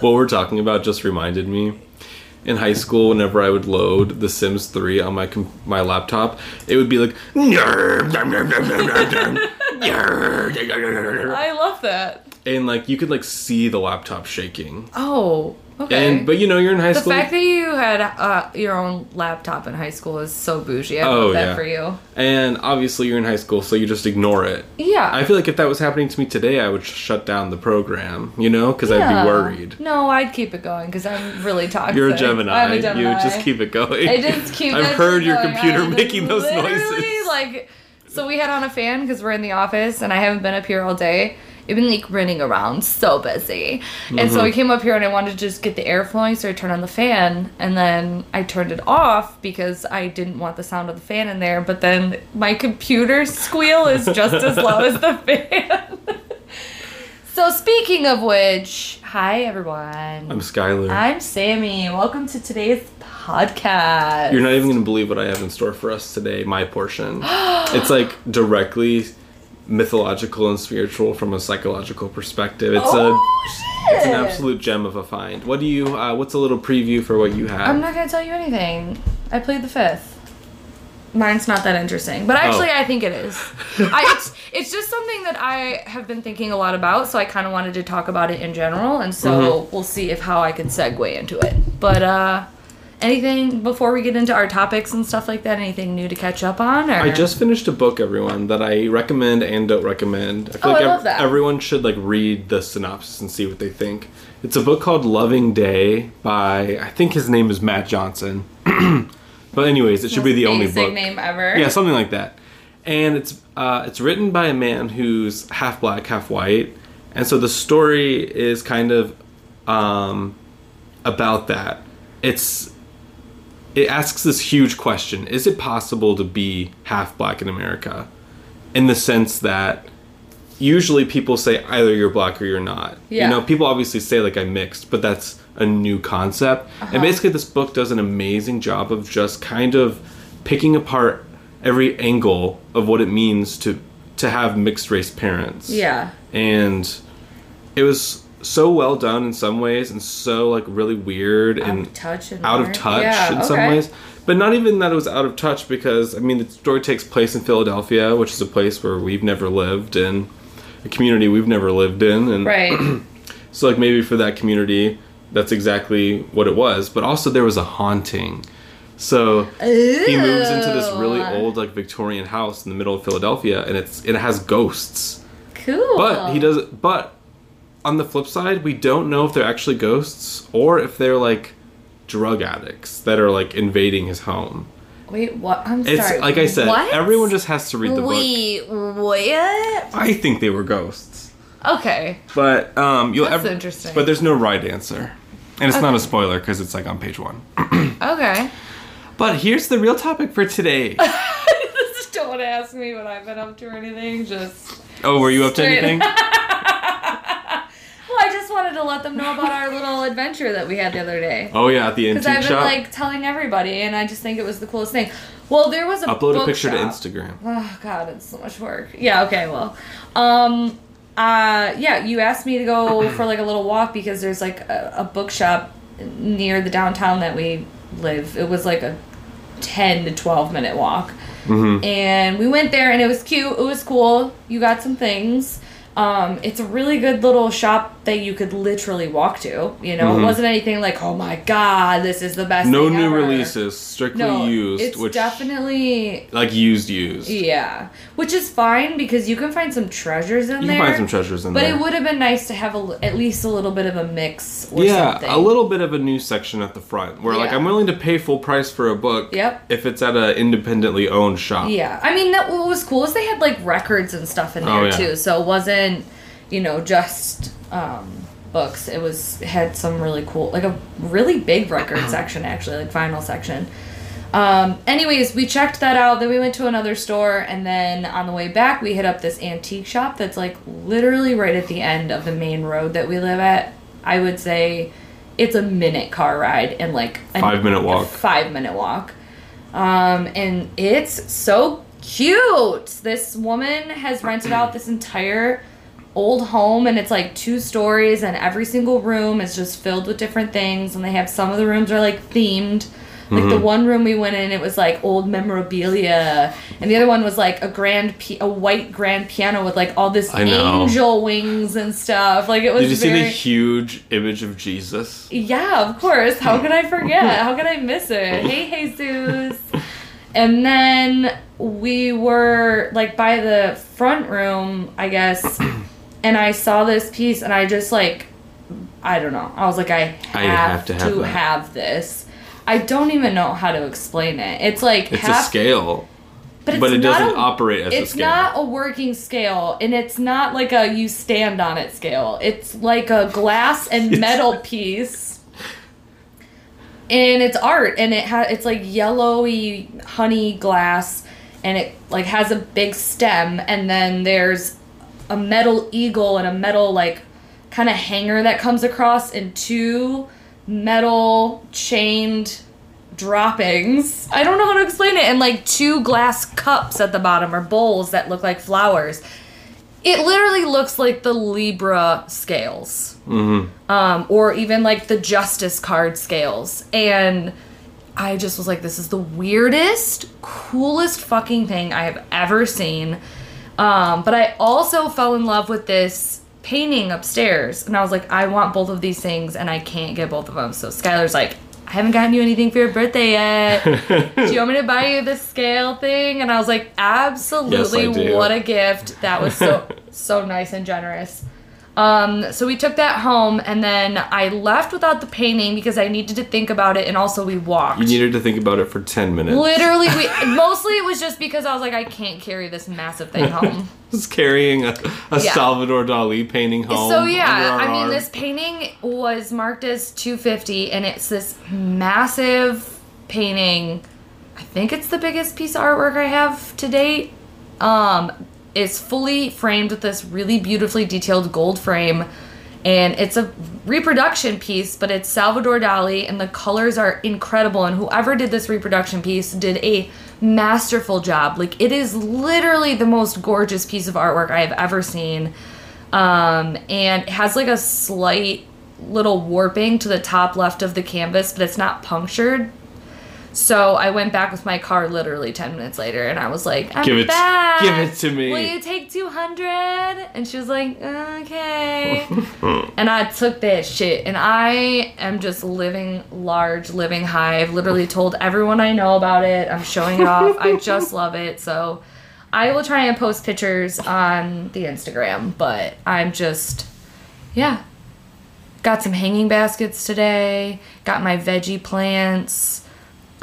what we're talking about just reminded me. In high school, whenever I would load The Sims 3 on my my laptop, it would be like. I love that. And like you could like see the laptop shaking. Oh, okay. And but you know you're in high the school. The fact that you had uh, your own laptop in high school is so bougie. I Oh, love that yeah. for you. and obviously you're in high school, so you just ignore it. Yeah. I feel like if that was happening to me today, I would shut down the program, you know, because I'd be worried. No, I'd keep it going because I'm really toxic. You're a Gemini. I'm a You would just keep it going. I just keep. I've heard your going. computer making those noises. Like, so we had on a fan because we're in the office and I haven't been up here all day. I've been like running around, so busy. And Mm-hmm. so I came up here and I wanted to just get the air flowing, so I turned on the fan and then I turned it off because I didn't want the sound of the fan in there. But then my computer squeal is just as loud as the fan. so speaking of which, hi everyone. I'm Skylar. I'm Sammy. Welcome to today's podcast. You're not even gonna believe what I have in store for us today. My portion. it's like directly mythological and spiritual from a psychological perspective. It's oh, a shit. it's an absolute gem of a find. What do you? Uh, what's a little preview for what you have? I'm not gonna tell you anything. I played the fifth. Mine's not that interesting, but actually, Oh. I think it is. I, it's, it's just something that I have been thinking a lot about, so I kind of wanted to talk about it in general, and so Mm-hmm. we'll see if how I can segue into it. But uh, anything before we get into our topics and stuff like that? Anything new to catch up on? Or I just finished a book, everyone, that I recommend and don't recommend. I feel Oh, like I love that. everyone should like read the synopsis and see what they think. It's a book called Loving Day by I think his name is Mat Johnson. but anyways, it should be the only basic book. name ever. Yeah, something like that. And it's uh, it's written by a man who's half black, half white, and so the story is kind of um, about that. It's it asks this huge question: Is it possible to be half black in America? In the sense that usually people say either you're black or you're not. Yeah. You know, people obviously say like I'm mixed, but that's a new concept. And uh-huh. basically, this book does an amazing job of just kind of picking apart every angle of what it means to to have mixed race parents. Yeah. And it was so well done in some ways and so like really weird Out and touch and out of touch Yeah, in some ways. But not even that it was out of touch because I mean the story takes place in Philadelphia, which is a place where we've never lived and a community we've never lived in and Right. so like maybe for that community that's exactly what it was. But also there was a haunting. So he moves into this really old like Victorian house in the middle of Philadelphia and it's it has ghosts. Cool. But he does but on the flip side, we don't know if they're actually ghosts or if they're like drug addicts that are like invading his home. Wait, what? I'm It's sorry. like I said, what? everyone just has to read the book. Wait, what? I think they were ghosts. Okay. But um you'll That's ever interesting. But there's no right answer. And it's not a spoiler because it's like on page 1. Okay. But here's the real topic for today. just don't want to ask me what I've been up to or anything. Just. Oh, were you up to anything? Well, I just wanted to let them know about our little adventure that we had the other day. Oh yeah, at the antique shop. Because I've been like telling everybody, and I just think it was the coolest thing. Well, there was a Upload a picture to. Instagram. Oh God, it's so much work. Yeah. Okay. Well, um, uh, yeah. You asked me to go for like a little walk because there's like a, a bookshop near the downtown that we live. It was like a ten to twelve minute walk, Mm-hmm. and we went there and it was cute. It was cool. You got some things. Um, it's a really good little shop that you could literally walk to. You know, it wasn't anything like, oh my god, this is the best. Mm-hmm. No new ever." releases, strictly No, used, it's which definitely like used used. yeah, which is fine because you can find some treasures in You there. can find some treasures in but there. it would have been nice to have a, at least a little bit of a mix or yeah, something. a little bit of a new section at the front where like I'm willing to pay full price for a book Yep. if it's at an independently owned shop. Yeah, I mean that what was cool is they had like records and stuff in there Oh, yeah. too, so it wasn't you know just um, books. It was it had some really cool like a really big record section actually, like vinyl section. Um, anyways, we checked that out. Then we went to another store, and then on the way back, we hit up this antique shop that's like literally right at the end of the main road that we live at. I would say it's a minute car ride and like a Five minute walk. Five minute walk. Um, and it's so cute. This woman has rented out this entire old home and it's like two stories and every single room is just filled with different things and they have some of the rooms are like themed like Mm-hmm. the one room we went in it was like old memorabilia and the other one was like a grand pi- a white grand piano with like all this angel wings and stuff like it was Did you see the huge image of Jesus? yeah, of course. How could I forget? How could I miss it? Hey, Jesus. And then we were like by the front room, I guess, and I saw this piece and I just like I don't know. I was like I have, I have to to, have have, this. I don't even know how to explain it. It's like It's half a scale, but, but it doesn't a- operate as a scale. it's not a working scale and it's not like a you stand on it scale it's like a glass and metal piece and it's art and it ha- it's like yellowy honey glass and it like has a big stem and then there's a metal eagle and a metal like kind of hanger that comes across and two metal chained droppings. I don't know how to explain it. And like two glass cups at the bottom or bowls that look like flowers. It literally looks like the Libra scales. Mm-hmm. Um, or even like the Justice card scales. And I just was like, this is the weirdest, coolest fucking thing I have ever seen. Um, but I also fell in love with this painting upstairs. And I was like, I want both of these things and I can't get both of them. So Skylar's like, I haven't gotten you anything for your birthday yet. do you want me to buy you the scale thing? And I was like, absolutely. Yes. What a gift. That was so, so nice and generous. Um, so we took that home and then I left without the painting because I needed to think about it and also we walked. You needed to think about it for ten minutes. Literally, we mostly it was just because I was like, I can't carry this massive thing home. Just carrying a, a Yeah. Salvador Dali painting home. so yeah, I mean, arm. this painting was marked as 250, and it's this massive painting. I think it's the biggest piece of artwork I have to date. Um, it's fully framed with this really beautifully detailed gold frame, and it's a reproduction piece, but it's Salvador Dali, and the colors are incredible. And whoever did this reproduction piece did a masterful job. Like it is literally the most gorgeous piece of artwork I have ever seen. Um, and it has like a slight little warping to the top left of the canvas, but it's not punctured. So I went back with my car literally 10 minutes later and I was like, I'm Give it- back. give it to me." Will you take 200? And she was like, okay. and I took that shit and I am just living large, living high. I've literally told everyone I know about it. I'm showing it off. I just love it. So I will try and post pictures on the Instagram, but I'm just, yeah. Got some hanging baskets today. Got my veggie plants.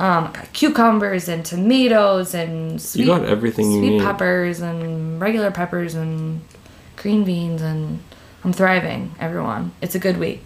Um, cucumbers and tomatoes and sweet, got everything you sweet need. peppers and regular peppers and green beans and I'm thriving. Everyone, it's a good week.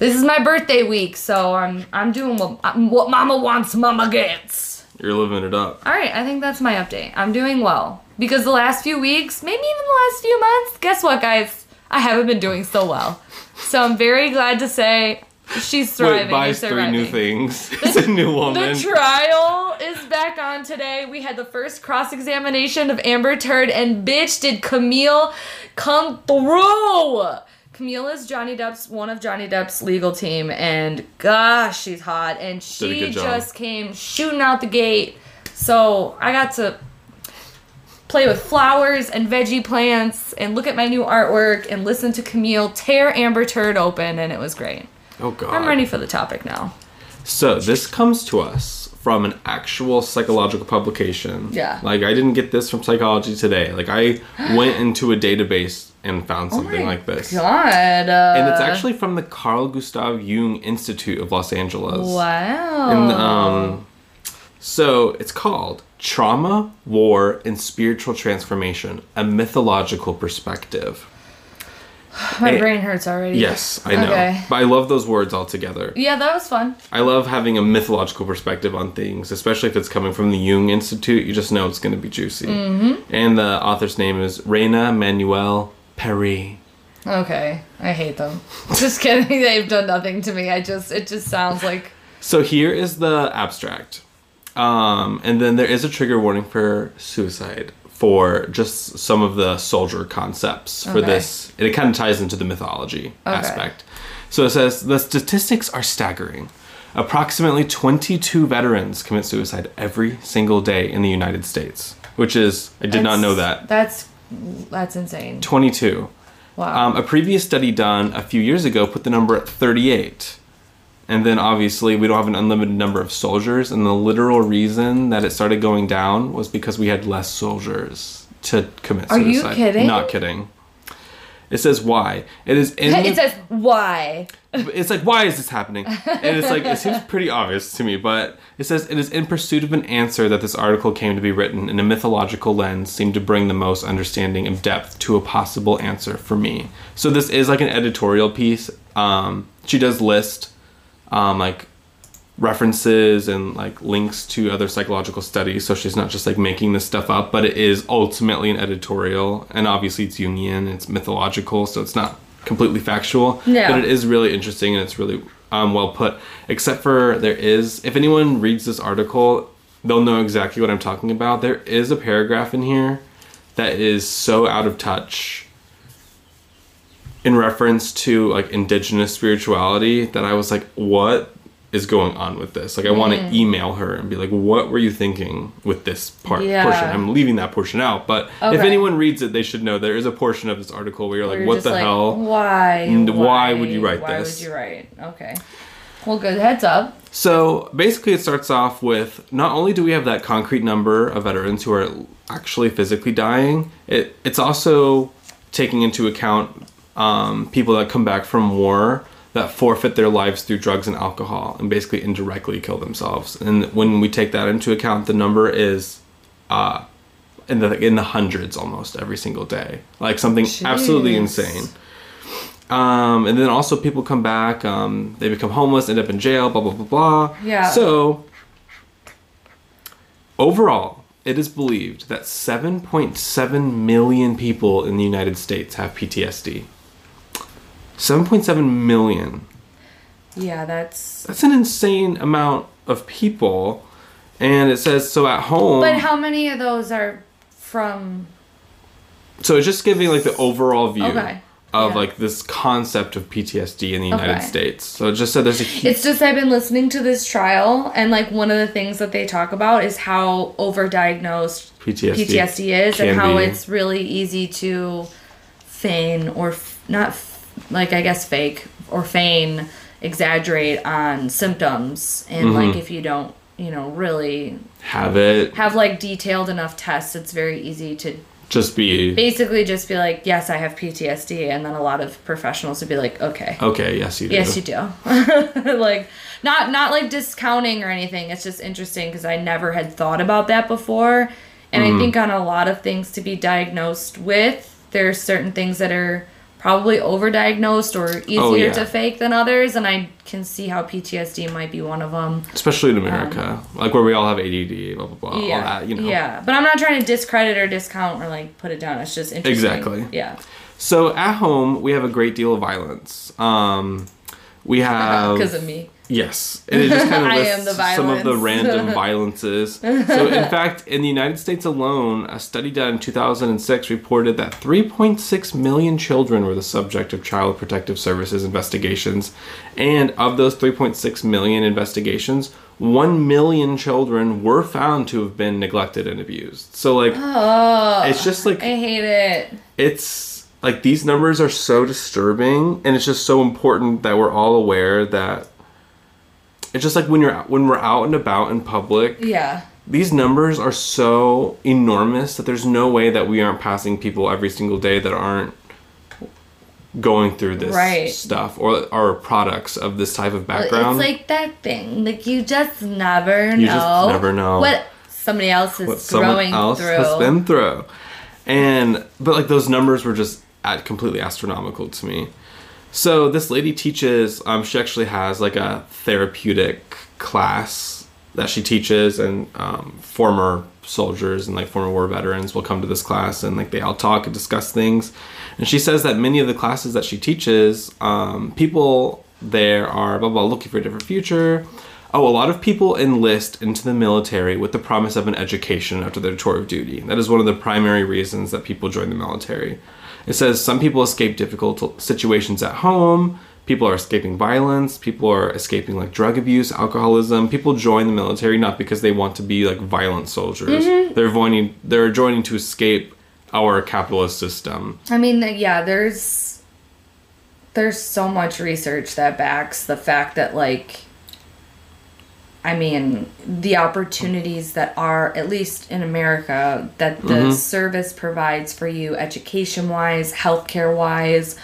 This is my birthday week, so I'm I'm doing what what Mama wants, Mama gets. You're living it up. All right, I think that's my update. I'm doing well because the last few weeks, maybe even the last few months, guess what, guys? I haven't been doing so well. So I'm very glad to say she's thriving. Wait, buys three new things. It's a new woman. The trial is back on today. We had the first cross examination of Amber Turd, and bitch, did Camille come through! Camille is Johnny Depp's one of Johnny Depp's legal team, and gosh, she's hot, and she just came shooting out the gate. So I got to play with flowers and veggie plants, and look at my new artwork, and listen to Camille tear Amber Turd open, and it was great. Oh god. I'm ready for the topic now. So this comes to us from an actual psychological publication. Yeah. Like I didn't get this from Psychology Today. Like I went into a database and found something Oh my like this. God. Uh, And it's actually from the Carl Gustav Jung Institute of Los Angeles. Wow. And um so it's called Trauma, War, and Spiritual Transformation: A Mythological Perspective. My eh, brain hurts already. Yes, I know. Okay. But I love those words altogether. Yeah, that was fun. I love having a mythological perspective on things, especially if it's coming from the Jung Institute. You just know it's going to be juicy. Mm-hmm. And the author's name is Reina Manuel Perry. Okay, I hate them. Just kidding. They've done nothing to me. I just it just sounds like So here is the abstract. Um, and then there is a trigger warning for suicide for just some of the soldier concepts for Okay. this. And it kind of ties into the mythology Okay. aspect. So it says the statistics are staggering. Approximately 22 veterans commit suicide every single day in the United States, which is I did not know that. That's that's insane. 22. Wow. Um, a previous study done a few years ago put the number at 38. And then obviously we don't have an unlimited number of soldiers, and the literal reason that it started going down was because we had less soldiers to commit Are you suicide. kidding? Not kidding. It says why. It is in it says why. it's like why is this happening and it's like it seems pretty obvious to me but it says it is in pursuit of an answer that this article came to be written in a mythological lens seemed to bring the most understanding and depth to a possible answer for me so this is like an editorial piece um, she does list um, like references and like links to other psychological studies. So she's not just like making this stuff up but it is ultimately an editorial. And obviously it's jungian it's mythological so it's not completely factual. Yeah. but it is really interesting and it's really um, well put. Except for there is if anyone reads this article they'll know exactly what i'm talking about. There is a paragraph in here that is so out of touch in reference to like indigenous spirituality that I was like, what is going on with this? Like, I want Mm. to email her and be like, what were you thinking with this part Yeah. portion? I'm leaving that portion out, but if anyone reads it, they should know there is a portion of this article where you're like, You're what the like, hell? Why? And why would you write why this? Why would you write? Okay. Well, good heads up. So basically, it starts off with not only do we have that concrete number of veterans who are actually physically dying, it it's also taking into account um, people that come back from war that forfeit their lives through drugs and alcohol and basically indirectly kill themselves. And when we take that into account, the number is uh, in the in the hundreds almost every single day, like something absolutely insane. Um, and then also people come back, um, they become homeless, end up in jail, blah blah blah blah. Yeah. So overall, it is believed that 7.7 million people in the United States have PTSD. 7.7 million. Yeah, that's. That's an insane amount of people. And it says so at home. But how many of those are from? so it's just giving like the overall view Okay. of Yeah. like this concept of PTSD in the United Okay. States. So it just said there's a huge It's just I've been listening to this trial, and like one of the things that they talk about is how overdiagnosed PTSD, PTSD is, and how be. it's really easy to feign or f- not, like I guess fake or feign, exaggerate on symptoms, and Mm-hmm. like if you don't, you know, really have it have like detailed enough tests, it's very easy to just be basically just be like, yes, I have PTSD, and then a lot of professionals would be like, okay. okay. Yes, you do. Yes, you do. like not not like discounting or anything. It's just interesting because I never had thought about that before, and Mm-hmm. I think on a lot of things to be diagnosed with, there's certain things that are probably overdiagnosed or easier Oh, yeah. to fake than others, and I can see how PTSD might be one of them. especially in America, like where we all have ADD, blah blah blah, all yeah, that. You know. yeah. But I'm not trying to discredit or discount or like put it down. It's just interesting. Exactly. Yeah. So at home, we have a great deal of violence. Um, we have Because of me. Yes, and it just kind of lists some of the random violences. So, in fact, in the United States alone, a study done in 2006 reported that 3.6 million children were the subject of Child Protective Services investigations, and of those 3.6 million investigations, 1 million children were found to have been neglected and abused. So, like, Oh, it's just like I hate it. it's like these numbers are so disturbing and it's just so important that we're all aware that it's just like when you're out- when we're out and about in public Yeah. these numbers are so enormous that there's no way that we aren't passing people every single day that aren't going through this Right. stuff or are products of this type of background It's like that thing. Like you just never know. You just never know. what somebody else is what someone growing else through. has been through. And but like those numbers were just completely astronomical to me. So this lady teaches. Um, she actually has like a therapeutic class that she teaches, and um, former soldiers and like former war veterans will come to this class, and like they all talk and discuss things. And she says that many of the classes that she teaches, um, people there are blah blah looking for a different future. Oh, a lot of people enlist into the military with the promise of an education after their tour of duty. That is one of the primary reasons that people join the military. It says some people escape difficult situations at home, people are escaping violence, people are escaping like drug abuse, alcoholism. People join the military not because they want to be like violent soldiers. Mm-hmm. They're joining they're joining to escape our capitalist system. I mean, yeah, there's there's so much research that backs the fact that like I mean, the opportunities that are at least in America that the Mm-hmm. service provides for you education wise, healthcare wise,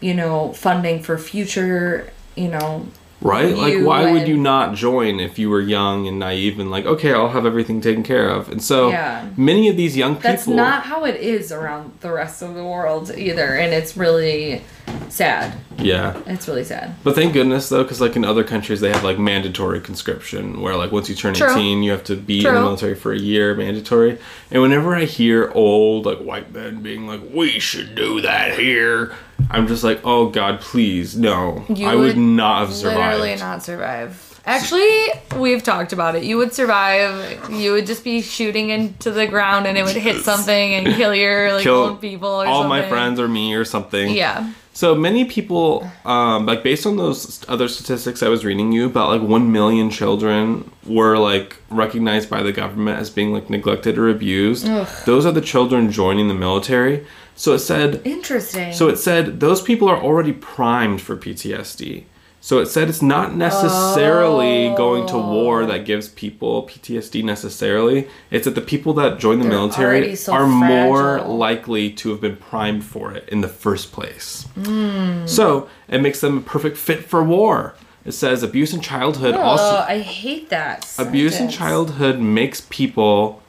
you know, funding for future, you know, Right? Like, why would you not join if you were young and naive and like, okay, I'll have everything taken care of? And so, Yeah. many of these young people. That's not how it is around the rest of the world either, and it's really sad. Yeah. It's really sad. But thank goodness, though, because like in other countries, they have like mandatory conscription where like once you turn True. 18, you have to be in the military for a year, mandatory. And whenever I hear old like white men being like, we should do that here, I'm just like, oh God, please, no. You I would, would not have survived. Literally not survive. Actually, we've talked about it. You would survive. You would just be shooting into the ground, and it would hit something and kill your like Kill old people or all something. my friends or me or something. Yeah. So many people, um, like based on those other statistics I was reading you, about like one million children were like recognized by the government as being like neglected or abused. Ugh. Those are the children joining the military. So it said, Interesting. so it said those people are already primed for PTSD. So it said it's not necessarily going to war that gives people PTSD necessarily. It's that the people that join the They're military so are more likely to have been primed for it in the first place. Hmm. So it makes them a perfect fit for war. It says abuse in childhood also oh, I hate that. abuse in childhood makes people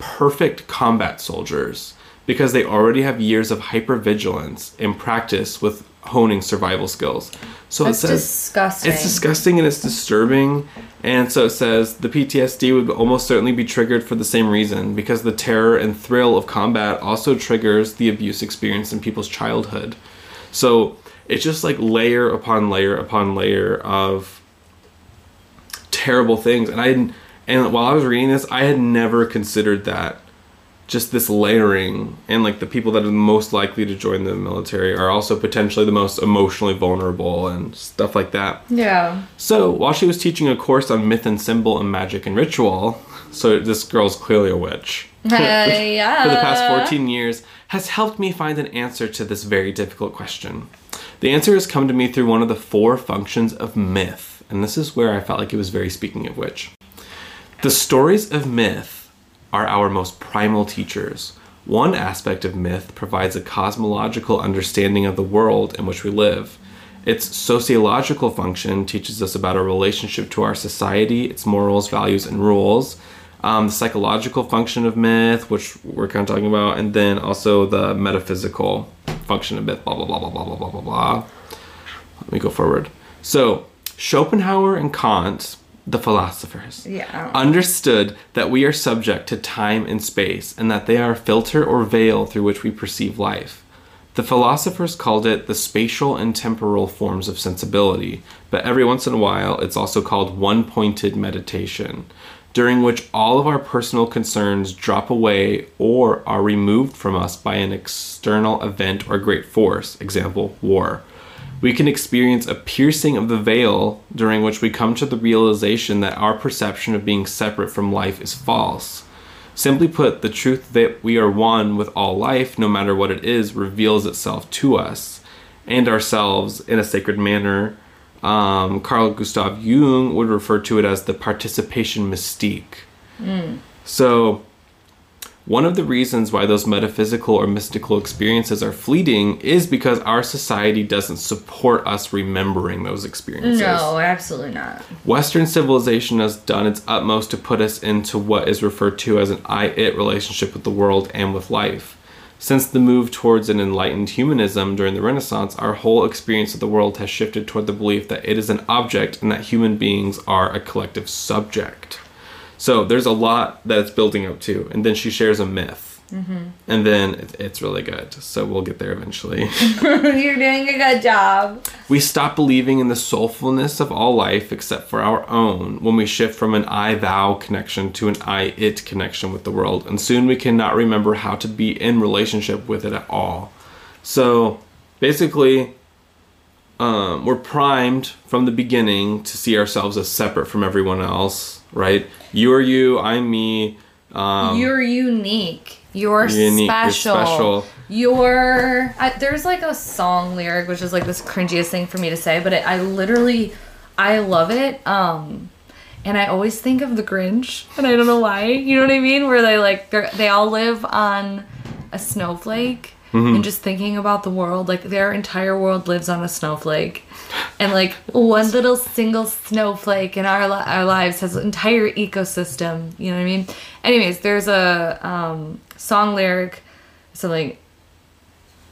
perfect combat soldiers because they already have years of hypervigilance and practice with honing survival skills. So That's it says disgusting. it's disgusting and it's disturbing. And so it says the PTSD would almost certainly be triggered for the same reason because the terror and thrill of combat also triggers the abuse experience in people's childhood. So it's just like layer upon layer upon layer of terrible things. And I and while I was reading this, I had never considered that just this layering and like the people that are most likely to join the military are also potentially the most emotionally vulnerable and stuff like that. Yeah. So while she was teaching a course on myth and symbol and magic and ritual, so this girl's clearly a witch. yeah. For the past 14 years, has helped me find an answer to this very difficult question. The answer has come to me through one of the four functions of myth, and this is where I felt like it was very speaking of which. The stories of myth are our most primal teachers. One aspect of myth provides a cosmological understanding of the world in which we live. Its sociological function teaches us about our relationship to our society, its morals, values, and rules. Um, the psychological function of myth, which we're kind of talking about, and then also the metaphysical function of myth, blah, blah, blah, blah, blah, blah, blah, blah. Let me go forward. So, Schopenhauer and Kant, the philosophers, Yeah. understood that we are subject to time and space and that they are a filter or veil through which we perceive life. The philosophers called it the spatial and temporal forms of sensibility, but every once in a while it's also called one pointed meditation, during which all of our personal concerns drop away or are removed from us by an external event or great force, example, war we can experience a piercing of the veil during which we come to the realization that our perception of being separate from life is false. Simply put, the truth that we are one with all life, no matter what it is, reveals itself to us and ourselves in a sacred manner. Um, Carl Gustav Jung would refer to it as the participation mystique. So, one of the reasons why those metaphysical or mystical experiences are fleeting is because our society doesn't support us remembering those experiences. No, absolutely not. Western civilization has done its utmost to put us into what is referred to as an I it relationship with the world and with life. Since the move towards an enlightened humanism during the Renaissance, our whole experience of the world has shifted toward the belief that it is an object and that human beings are a collective subject. So there's a lot that it's building up to, and then she shares a myth. Mm-hmm. and then it, it's really good. So we'll get there eventually. You're doing a good job. we stop believing in the soulfulness of all life except for our own when we shift from an I thou connection to an I it connection with the world, and soon we cannot remember how to be in relationship with it at all. So basically, um, we're primed from the beginning to see ourselves as separate from everyone else, right? You are you, I'm me. Um, You're unique. You're, unique, you're special. special. You're. I, there's like a song lyric, which is like this cringiest thing for me to say, but it, I literally, I love it. Um, and I always think of the Grinch, and I don't know why. You know what I mean? Where they like they all live on a snowflake. Mm-hmm. And just thinking about the world, like their entire world lives on a snowflake, and like one little single snowflake in our li- our lives has an entire ecosystem. You know what I mean? Anyways, there's a um, song lyric, something.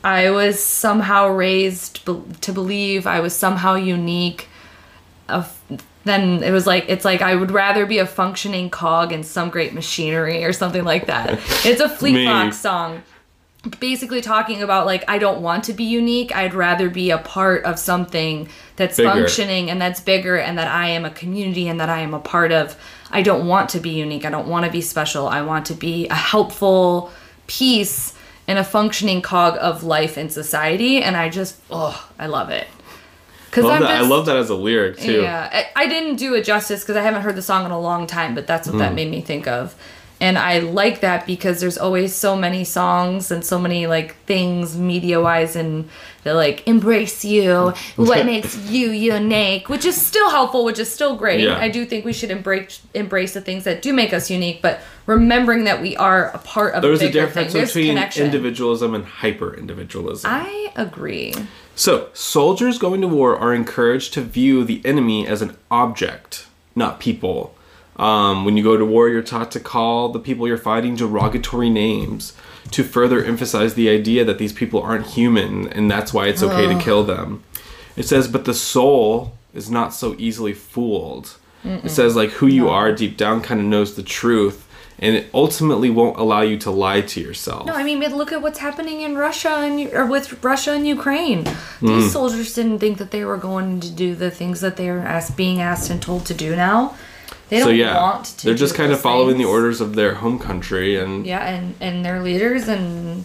I was somehow raised be- to believe I was somehow unique. Of then it was like it's like I would rather be a functioning cog in some great machinery or something like that. It's a Fleet Fox song basically talking about like I don't want to be unique. I'd rather be a part of something that's Bigger. functioning and that's bigger and that I am a community and that I am a part of. I don't want to be unique. I don't want to be special. I want to be a helpful piece and a functioning cog of life in society and I just oh, I love it. Cuz love. I love that as a lyric too. yeah, I, I didn't do it justice because I haven't heard the song in a long time, but that's what Mm. that made me think of. And I like that because there's always so many songs and so many like things media wise and that like embrace you, mm-hmm. what makes you unique, which is still helpful, which is still great. Yeah. I do think we should embrace embrace the things that do make us unique, but remembering that we are a part of There's a a difference. There's between connection. individualism and hyper individualism. I agree. So, soldiers going to war are encouraged to view the enemy as an object, not people. Um, when you go to war, you're taught to call the people you're fighting derogatory names to further emphasize the idea that these people aren't human and that's why it's okay to kill them. It says, but the soul is not so easily fooled. It says, like, who you are deep down kind of knows the truth and it ultimately won't allow you to lie to yourself. No, I mean, look at what's happening in Russia and or with Russia and Ukraine. These soldiers didn't think that they were going to do the things that they are asked, being asked and told to do now. They don't so yeah, want to. they're just kind of following the orders of their home country, and Yeah, and and their leaders, and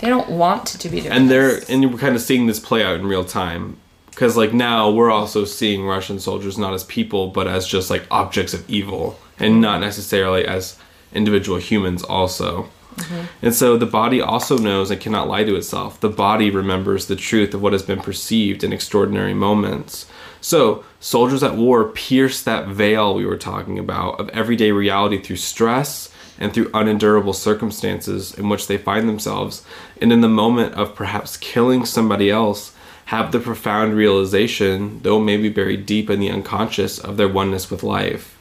they don't want to be doing. and they're this. and you're kind of seeing this play out in real time because like now we're also seeing Russian soldiers not as people but as just like objects of evil and mm-hmm. not necessarily as individual humans also. Mm-hmm. And so the body also knows and cannot lie to itself. The body remembers the truth of what has been perceived in extraordinary moments. So, soldiers at war pierce that veil we were talking about of everyday reality through stress and through unendurable circumstances in which they find themselves. And in the moment of perhaps killing somebody else, have the profound realization, though maybe buried deep in the unconscious, of their oneness with life.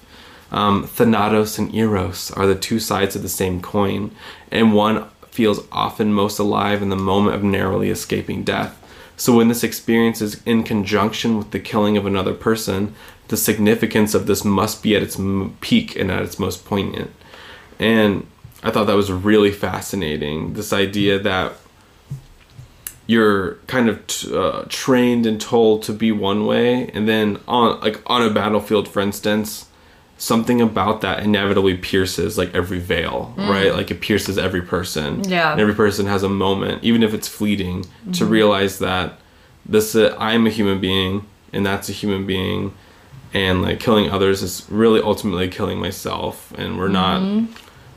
Um, Thanatos and Eros are the two sides of the same coin, and one feels often most alive in the moment of narrowly escaping death. So, when this experience is in conjunction with the killing of another person, the significance of this must be at its peak and at its most poignant. And I thought that was really fascinating. This idea that you're kind of t- uh, trained and told to be one way, and then on like on a battlefield, for instance, something about that inevitably pierces like every veil, mm. right? Like it pierces every person. Yeah. And every person has a moment, even if it's fleeting, to mm-hmm. realize that this uh, I'm a human being and that's a human being, and like killing others is really ultimately killing myself, and we're not mm-hmm.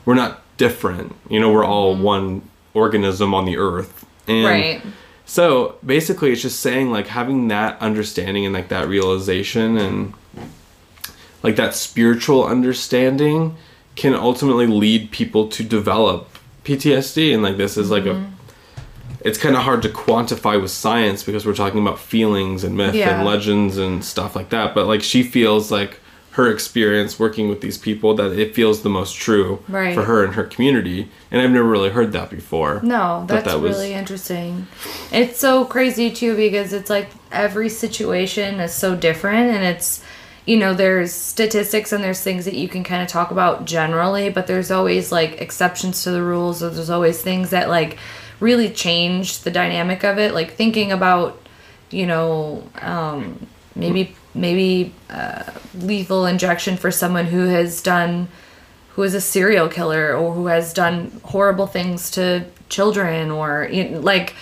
we're not different. You know, we're all mm-hmm. one organism on the earth. And right. so basically, it's just saying like having that understanding and like that realization and like that spiritual understanding can ultimately lead people to develop PTSD. And like this is like a, mm-hmm. it's kind of hard to quantify with science because we're talking about feelings and myth Yeah. and legends and stuff like that. But like she feels like her experience working with these people that it feels the most true Right. for her and her community. And I've never really heard that before. No, that's that was- really interesting. It's so crazy too because it's like every situation is so different and it's you know, there's statistics and there's things that you can kind of talk about generally, but there's always like exceptions to the rules, or there's always things that like really change the dynamic of it. Like thinking about, you know, um, maybe maybe uh, lethal injection for someone who has done who is a serial killer or who has done horrible things to children or you know, like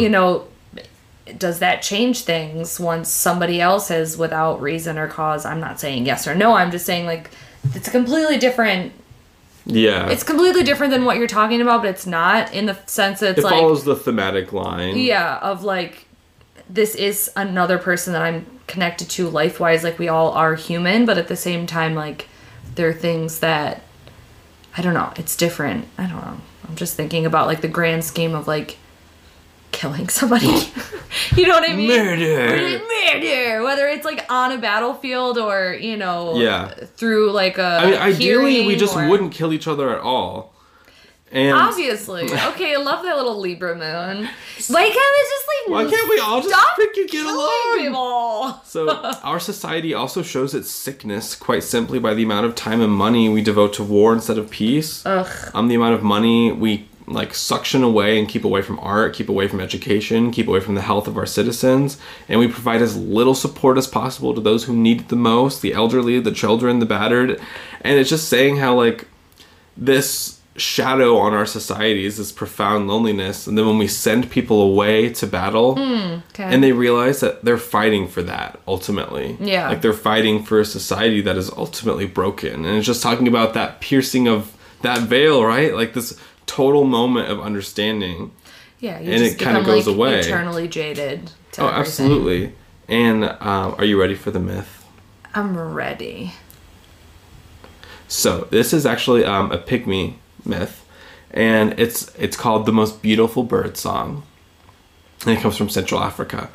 you know does that change things once somebody else is without reason or cause? I'm not saying yes or no. I'm just saying like it's a completely different Yeah. it's completely different than what you're talking about but it's not in the sense that it's it like follows the thematic line. yeah of like this is another person that i'm connected to life wise like we all are human but at the same time like there are things that i don't know it's different. I don't know. I'm just thinking about like the grand scheme of like killing somebody you know what i mean Murder. murder whether it's like on a battlefield or you know Yeah. through like a I mean, ideally, we just or- wouldn't kill each other at all. And Obviously. Okay, I love that little Libra moon. Why can't we just like Why can't we all just freaking get along? people? So, our society also shows its sickness quite simply by the amount of time and money we devote to war instead of peace. Ugh. Um, the amount of money we like suction away and keep away from art, keep away from education, keep away from the health of our citizens, and we provide as little support as possible to those who need it the most, the elderly, the children, the battered. And it's just saying how like this shadow on our society is this profound loneliness and then when we send people away to battle hmm, Okay. and they realize that they're fighting for that ultimately. Yeah. Like they're fighting for a society that is ultimately broken. And it's just talking about that piercing of that veil, right? Like this total moment of understanding. yeah, you and just it kinda goes like, away. eternally jaded. To Oh, everything. absolutely. And um, are you ready for the myth? I'm ready. So this is actually um, a pygmy myth, and it's it's called the most beautiful bird song, and it comes from Central Africa.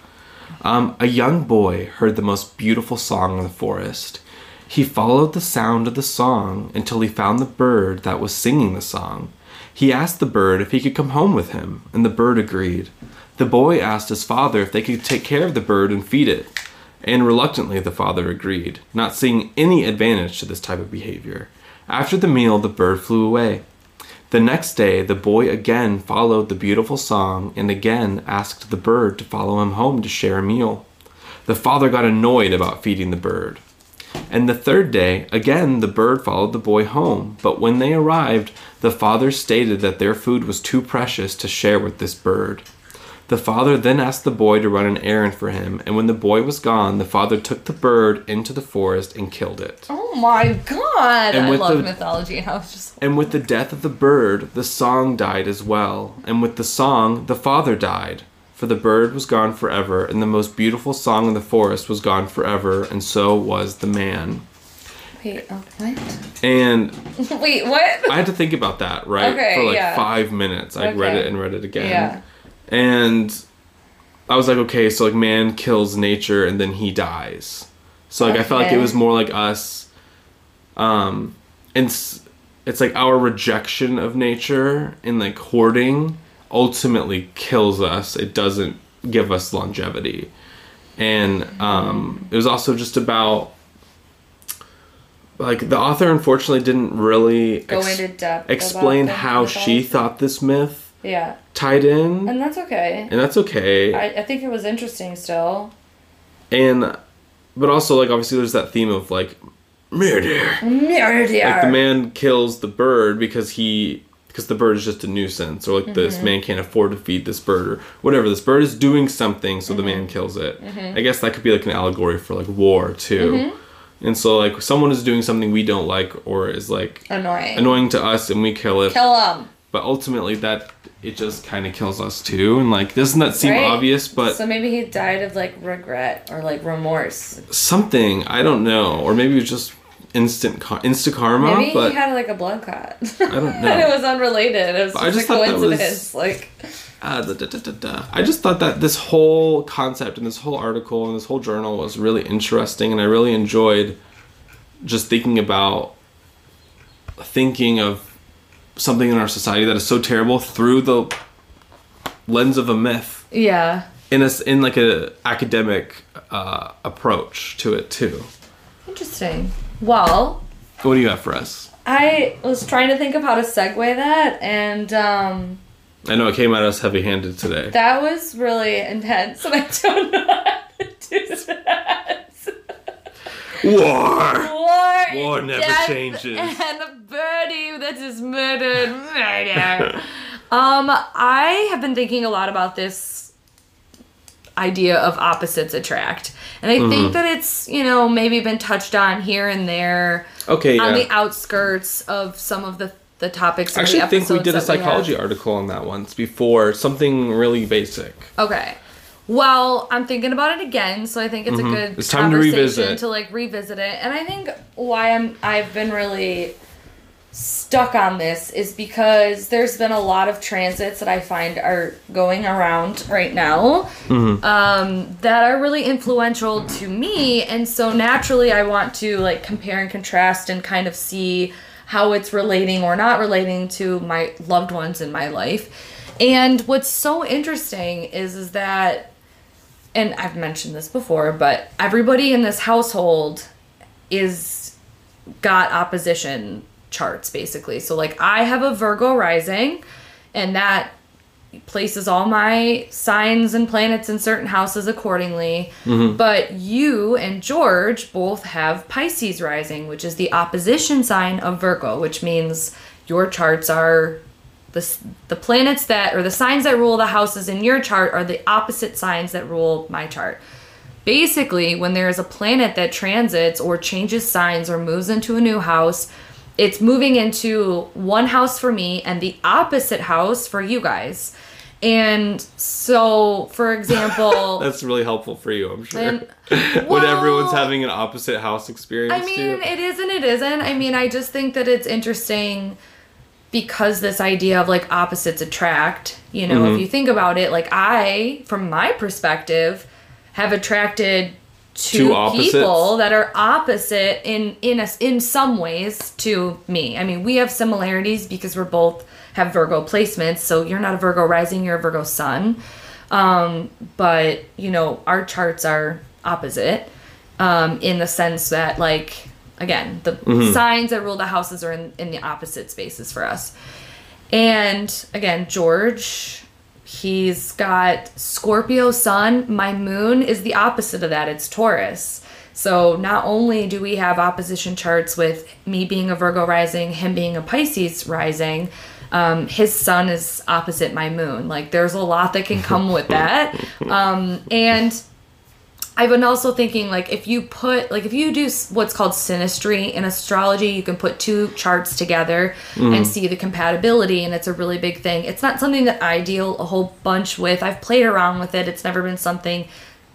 Um, a young boy heard the most beautiful song in the forest. He followed the sound of the song until he found the bird that was singing the song. He asked the bird if he could come home with him, and the bird agreed. The boy asked his father if they could take care of the bird and feed it, and reluctantly the father agreed, not seeing any advantage to this type of behavior. After the meal, the bird flew away. The next day, the boy again followed the beautiful song and again asked the bird to follow him home to share a meal. The father got annoyed about feeding the bird. And the third day, again the bird followed the boy home, but when they arrived, the father stated that their food was too precious to share with this bird. The father then asked the boy to run an errand for him, and when the boy was gone, the father took the bird into the forest and killed it. Oh my god! I love the- mythology, I was just And with the death of the bird, the song died as well. And with the song, the father died. For the bird was gone forever, and the most beautiful song in the forest was gone forever, and so was the man. wait. What? And wait, what? I had to think about that, right? Okay, For like yeah. five minutes. I read it and read it again. Yeah. And I was like, okay, so like man kills nature and then he dies. So like I felt like it was more like us um and s- it's like our rejection of nature and like hoarding ultimately kills us. It doesn't give us longevity. And um it was also just about like the author unfortunately didn't really Go ex- into depth. explain how she thought this myth Yeah, tied in and that's okay. and that's okay I, I think it was interesting still. and but also like obviously there's that theme of like murder Murder. like the man kills the bird because he because the bird is just a nuisance or like Mm-hmm. this man can't afford to feed this bird or whatever this bird is doing something so the Mm-hmm. man kills it i guess that could be like an allegory for like war too and so like someone is doing something we don't like or is like Annoying. annoying to us and we kill it Kill him. but ultimately that it just kind of kills us too and like doesn't that seem Right. obvious but so maybe he died of like regret or like remorse. something i don't know or maybe it was just instant car- insta karma Maybe but he had like a blood clot. I don't and know. it was unrelated. It was I just, just a thought that was- coincidence. Like, uh, da, da, da, da, da. i just thought that this whole concept and this whole article and this whole journal was really interesting and i really enjoyed just thinking about thinking of something in our society that is so terrible through the lens of a myth yeah. in a in like a academic uh, approach to it too Interesting. Well, What do you have for us? I was trying to think of how to segue that, and um, I know it came at us heavy-handed today. that was really intense, and I don't know how to do that. War. War, War never changes. and a birdie that is murdered. Murder. um, I have been thinking a lot about this idea of opposites attract, and I Mm-hmm. think that it's you know maybe been touched on here and there Okay, on yeah. the outskirts of some of the the topics. I the actually think we did a that we have. psychology article on that once before. Something really basic. Okay. Well, I'm thinking about it again, so I think it's a good Mm-hmm. It's time to revisit. to like revisit it. And I think why I'm I've been really stuck on this is because there's been a lot of transits that I find are going around right now Mm-hmm. um, that are really influential to me, and so naturally I want to like compare and contrast and kind of see how it's relating or not relating to my loved ones in my life. And what's so interesting is is that and I've mentioned this before, but everybody in this household is got opposition charts basically. So like I have a Virgo rising and that places all my signs and planets in certain houses accordingly. Mm-hmm. But you and George both have Pisces rising, which is the opposition sign of Virgo, which means your charts are the, the planets that or the signs that rule the houses in your chart are the opposite signs that rule my chart. Basically, when there is a planet that transits or changes signs or moves into a new house, it's moving into one house for me and the opposite house for you guys. And so, for example, That's really helpful for you, I'm sure. And- when everyone's having an opposite house experience I mean, too. it is and it isn't. I mean, I just think that it's interesting because this idea of like opposites attract, you know, Mm-hmm. if you think about it, like I, from my perspective, have attracted two, Two people that are opposite in in a, in some ways to me. I mean, we have similarities because we're both have Virgo placements. So you're not a Virgo rising, you're a Virgo sun. Um, but you know, our charts are opposite um, in the sense that like again the signs that rule the houses are in, in the opposite spaces for us and again george he's got scorpio sun my moon is the opposite of that it's taurus. So not only do we have opposition charts with me being a virgo rising him being a pisces rising um, his sun is opposite my moon. Like there's a lot that can come with that. Um, and I've been also thinking like if you put like if you do what's called synastry in astrology, you can put two charts together and see the compatibility, and it's a really big thing. It's not something that I deal a whole bunch with. I've played around with it. It's never been something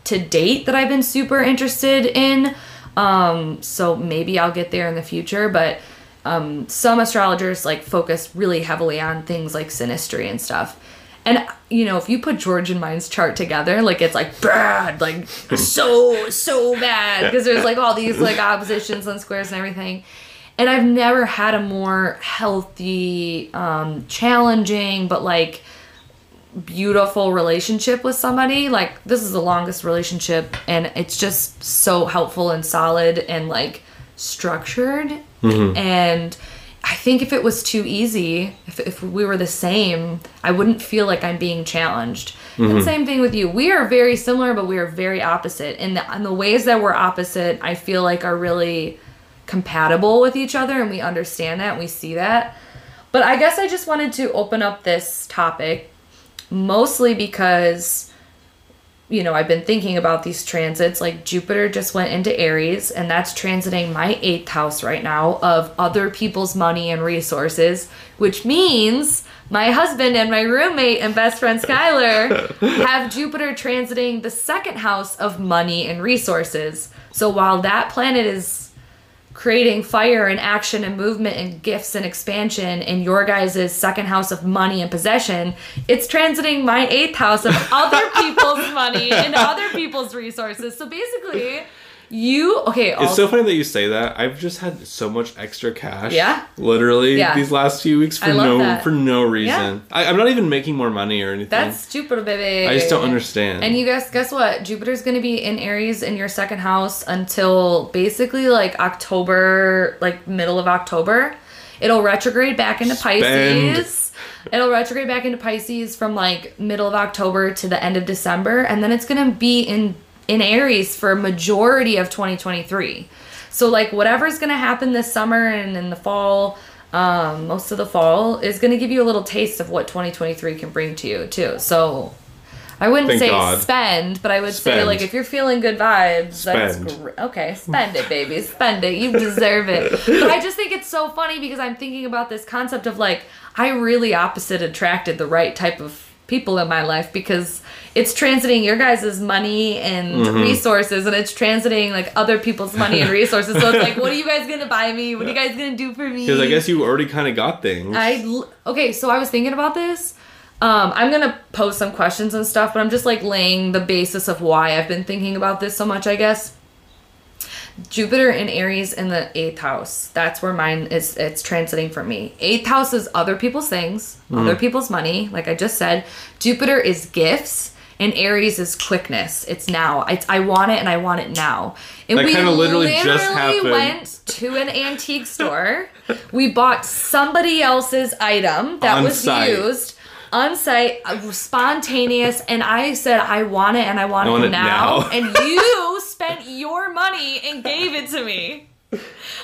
to date that I've been super interested in. Um, so maybe I'll get there in the future, but um, some astrologers like focus really heavily on things like synastry and stuff. And you know, if you put George and mine's chart together, like it's like bad, like so so bad because there's like all these like oppositions and squares and everything. And I've never had a more healthy, um, challenging, but like beautiful relationship with somebody. Like this is the longest relationship, and it's just so helpful and solid and like structured. And I think if it was too easy, if, if we were the same, I wouldn't feel like I'm being challenged. And mm-hmm. same thing with you. We are very similar, but we are very opposite. And the, and the ways that we're opposite, I feel like are really compatible with each other, and we understand that, and we see that. But I guess I just wanted to open up this topic mostly because you know i've been thinking about these transits like jupiter just went into aries and that's transiting my eighth house right now of other people's money and resources which means my husband and my roommate and best friend skylar have jupiter transiting the second house of money and resources. So while that planet is creating fire and action and movement and gifts and expansion in your guys' second house of money and possession, it's transiting my eighth house of other people's money and other people's resources. So basically, You okay? It's so funny that you say that. I've just had so much extra cash. Yeah? Literally Yeah. these last few weeks for no that. for no reason. I, I'm not even making more money or anything. That's Jupiter, baby. I just don't understand. And you guys, guess what? Jupiter's going to be in Aries in your second house until basically like October, like middle of October. It'll retrograde back into Spend. Pisces. It'll retrograde back into Pisces from like middle of October to the end of December, and then it's gonna be in in Aries for majority of 2023. So like whatever's gonna happen this summer and in the fall, um, most of the fall is gonna give you a little taste of what 2023 can bring to you too. So I wouldn't Thank say God. spend, but I would say like if you're feeling good vibes, that's Spend. great. Okay, spend it, baby. Spend it. You deserve it. But I just think it's so funny because I'm thinking about this concept of like I really opposite attracted the right type of people in my life because it's transiting your guys' money and Mm-hmm. resources and it's transiting like other people's money and resources. So it's like, what are you guys gonna buy me? What are you guys gonna do for me? Because I guess you already kind of got things. I okay, so I was thinking about this. Um, I'm gonna post some questions and stuff, but I'm just like laying the basis of why I've been thinking about this so much. I guess Jupiter in Aries in the eighth house. That's where mine is. It's transiting for me. Eighth house is other people's things, other people's money. Like I just said, Jupiter is gifts. And Aries is quickness. It's now. It's I want it and I want it now. And That we kinda literally just literally happened. went to an antique store. We bought somebody else's item that On was site. used on site, uh, spontaneous, and I said I want it and I want, I want it it now. now. and you spent your money and gave it to me. I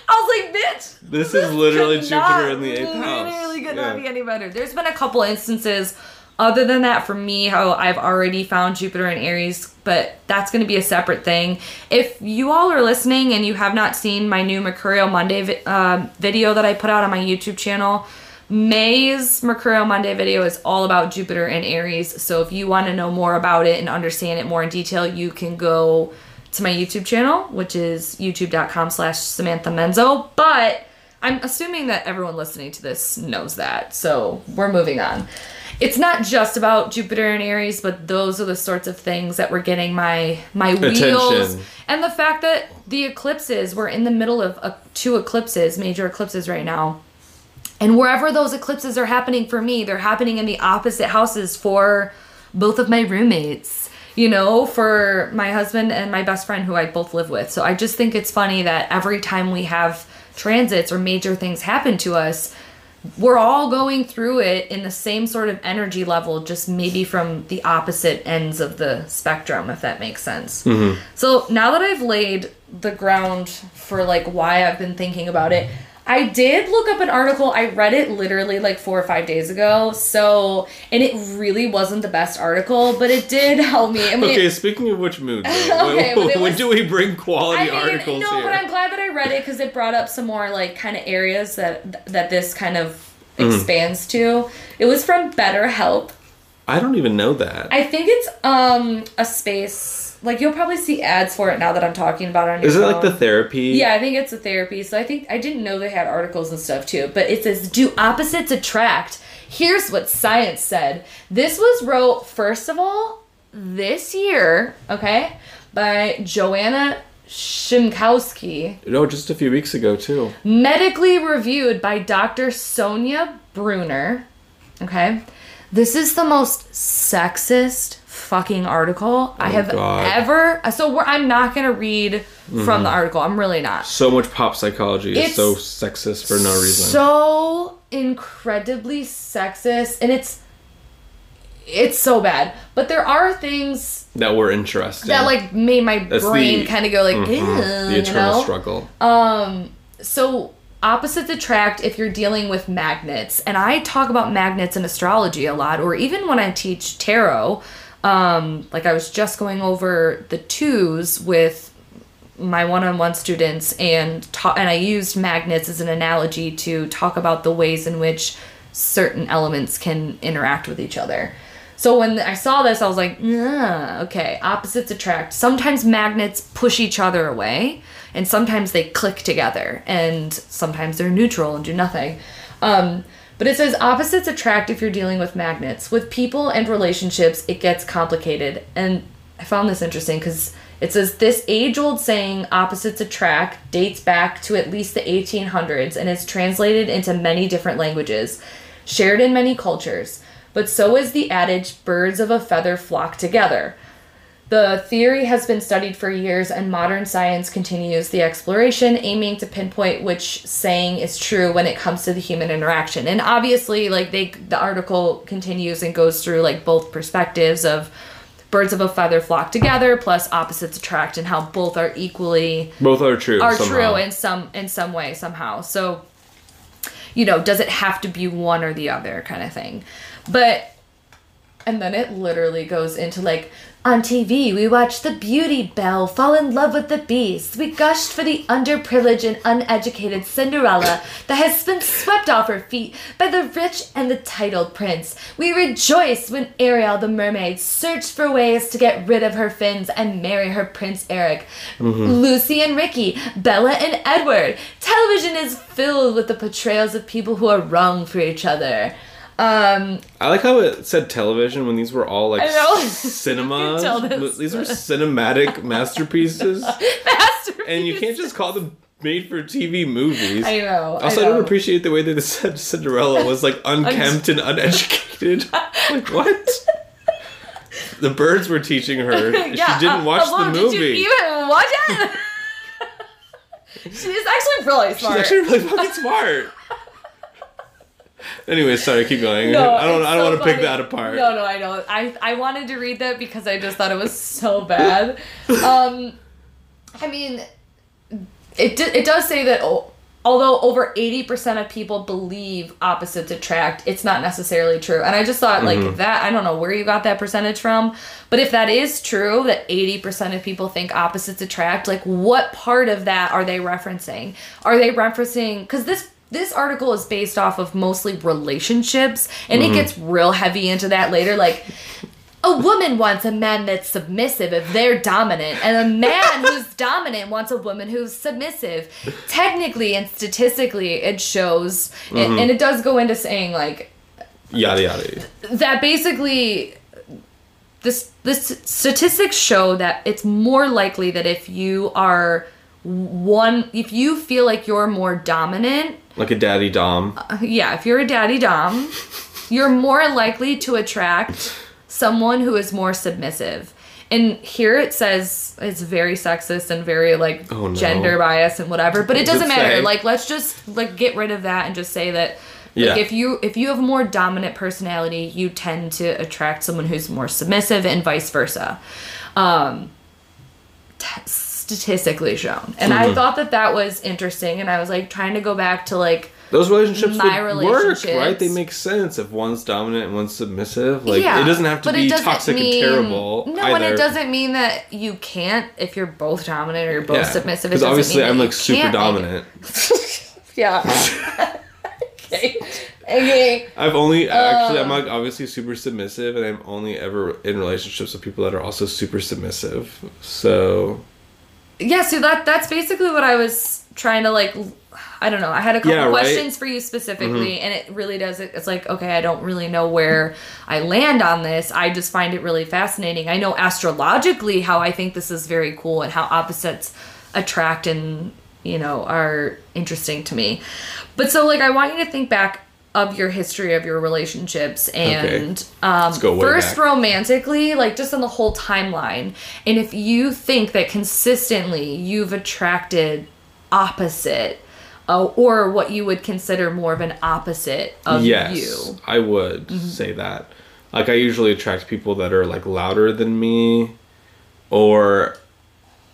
was like, bitch. This is literally Jupiter in the eighth house. Literally could Yeah. not be any better. There's been a couple instances other than that for me how I've already found Jupiter and Aries, but that's going to be a separate thing. If you all are listening and you have not seen my new Mercurial Monday vi- uh, video that I put out on my YouTube channel, May's Mercurial Monday video is all about Jupiter and Aries. So if you want to know more about it and understand it more in detail, you can go to my YouTube channel, which is youtube.com slash Samantha Menzo. But I'm assuming that everyone listening to this knows that. So we're moving on. It's not just about Jupiter and Aries, but those are the sorts of things that were getting my my wheels. And the fact that the eclipses, we're in the middle of uh, two eclipses, major eclipses right now. And wherever those eclipses are happening for me, they're happening in the opposite houses for both of my roommates, you know, for my husband and my best friend who I both live with. So I just think it's funny that every time we have transits or major things happen to us, we're all going through it in the same sort of energy level, just maybe from the opposite ends of the spectrum, if that makes sense. Mm-hmm. So now that I've laid the ground for like why I've been thinking about it, I did look up an article. I read it literally like four or five days ago. So, and it really wasn't the best article, but it did help me. I mean, Okay, it- speaking of which mood, Okay, when, when was- do we bring quality I mean, articles no, here? but I'm glad that I read it because it brought up some more like kind of areas that that this kind of Mm-hmm. expands to. It was from BetterHelp. I don't even know that. I think it's um a space like you'll probably see ads for it now that I'm talking about it on Is it like the therapy? Yeah, I think it's a therapy. So I think I didn't know they had articles and stuff too. But it says, "Do opposites attract?" Here's what science said. This was wrote first of all this year, okay, by Joanna Shinkowski, No, just a few weeks ago too. medically reviewed by Dr. Sonia Bruner. Okay, this is the most sexist fucking article I have God. ever. So we're, I'm not gonna read from the article. I'm really not. So much pop psychology is It's so sexist for no reason. So incredibly sexist, and it's it's so bad. But there are things that were interesting. that like made my That's brain kind of go like, Mhm. "Ew," the eternal know? struggle. Um, so opposites attract if you're dealing with magnets, and I talk about magnets in astrology a lot, or even when I teach tarot. Um, like I was just going over the twos with my one-on-one students and ta- and I used magnets as an analogy to talk about the ways in which certain elements can interact with each other. So when I saw this, I was like, okay, opposites attract. Sometimes magnets push each other away, and sometimes they click together, and sometimes they're neutral and do nothing. Um, but it says opposites attract if you're dealing with magnets. With people and relationships, it gets complicated. And I found this interesting because It says this age old saying, opposites attract, dates back to at least the 1800s and is translated into many different languages, shared in many cultures. But so is the adage, birds of a feather flock together. The theory has been studied for years, and modern science continues the exploration, aiming to pinpoint which saying is true when it comes to the human interaction. And obviously, like they, the article continues and goes through like both perspectives of birds of a feather flock together, plus opposites attract, and how both are equally Both are true. are somehow. true in some in some way somehow. So, you know, does it have to be one or the other kind of thing? But and then it literally goes into like on TV, we watched the beauty belle fall in love with the beast. We gushed for the underprivileged and uneducated Cinderella that has been swept off her feet by the rich and the titled prince. We rejoiced when Ariel the mermaid searched for ways to get rid of her fins and marry her Prince Eric. Mm-hmm. Lucy and Ricky, Bella and Edward. Television is filled with the portrayals of people who are wrong for each other. Um, I like how it said television when these were all like cinema. You can tell this. These were cinematic masterpieces, masterpiece. and you can't just call them made for TV movies. I know. Also, I, I, don't appreciate the way that they said Cinderella was like unkempt and uneducated. like what? The birds were teaching her. Yeah, she didn't uh, watch hello, the movie. Did you even watch it? She's actually really smart. She's actually really fucking smart. Anyway, sorry, keep going. No, I don't. I don't so want to pick that apart. No, no, I know. I I wanted to read that because I just thought it was so bad. um, I mean, it it does say that oh, although over eighty percent of people believe opposites attract, it's not necessarily true. And I just thought Mm-hmm. like that. I don't know where you got that percentage from, but if that is true, that eighty percent of people think opposites attract, like what part of that are they referencing? Are they referencing because this this article is based off of mostly relationships and Mm-hmm. it gets real heavy into that later like a woman wants a man that's submissive if they're dominant and a man who's dominant wants a woman who's submissive technically and statistically it shows and, Mm-hmm. and it does go into saying like Yada yada. that basically this this statistics show that it's more likely that if you are one if you feel like you're more dominant Like a daddy dom. yeah, if you're a daddy dom, you're more likely to attract someone who is more submissive. And here it says it's very sexist and very like Oh, no. gender bias and whatever, but it does doesn't matter. say? Like let's just like get rid of that and just say that like Yeah. if you if you have a more dominant personality, you tend to attract someone who's more submissive and vice versa. Um t- statistically shown. And Mm-hmm. I thought that that was interesting and I was like trying to go back to like Those relationships My relationships. work, right? They make sense if one's dominant and one's submissive. Like Yeah, it doesn't have to be toxic mean- and terrible. No, either. and it doesn't mean that you can't if you're both dominant or you're both submissive. Because obviously I'm like super dominant. yeah. okay. Okay. I've only actually Uh. I'm like obviously super submissive, and I'm only ever in relationships with people that are also super submissive. So Yeah, so that that's basically what I was trying to like. I don't know. I had a couple Yeah, right? Mm-hmm. questions for you specifically, and it really does. It's like okay, I don't really know where I land on this. I just find it really fascinating. I know astrologically how I think this is very cool and how opposites attract and you know are interesting to me. But so like I want you to think back of your history of your relationships and um first back. romantically like just on the whole timeline and if you think that consistently you've attracted opposite uh, or what you would consider more of an opposite of yes, you Mm-hmm. I would say that. Like I usually attract people that are like louder than me, or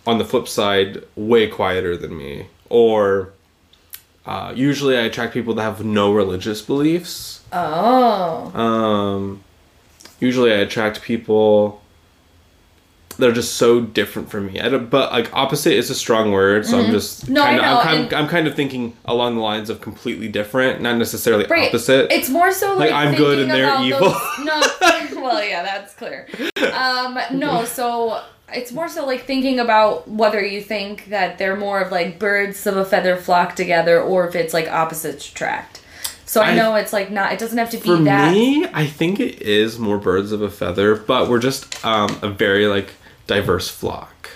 on the flip side, way quieter than me, or. Uh, usually, I attract people that have no religious beliefs. oh Um, usually, I attract people that are just so different from me. I but like opposite is a strong word, so I'm just Mm-hmm. No, kind of know, I'm, kind and- I'm kind of thinking along the lines of completely different, not necessarily right opposite. it's more so like, Like, I'm good and they're evil. those- no well yeah that's clear um no so it's more so like thinking about whether you think that they're more of like birds of a feather flock together or if it's like opposites attract so i, I- know it's like not it doesn't have to be For that me, I think it is more birds of a feather, but we're just um, a very like diverse flock.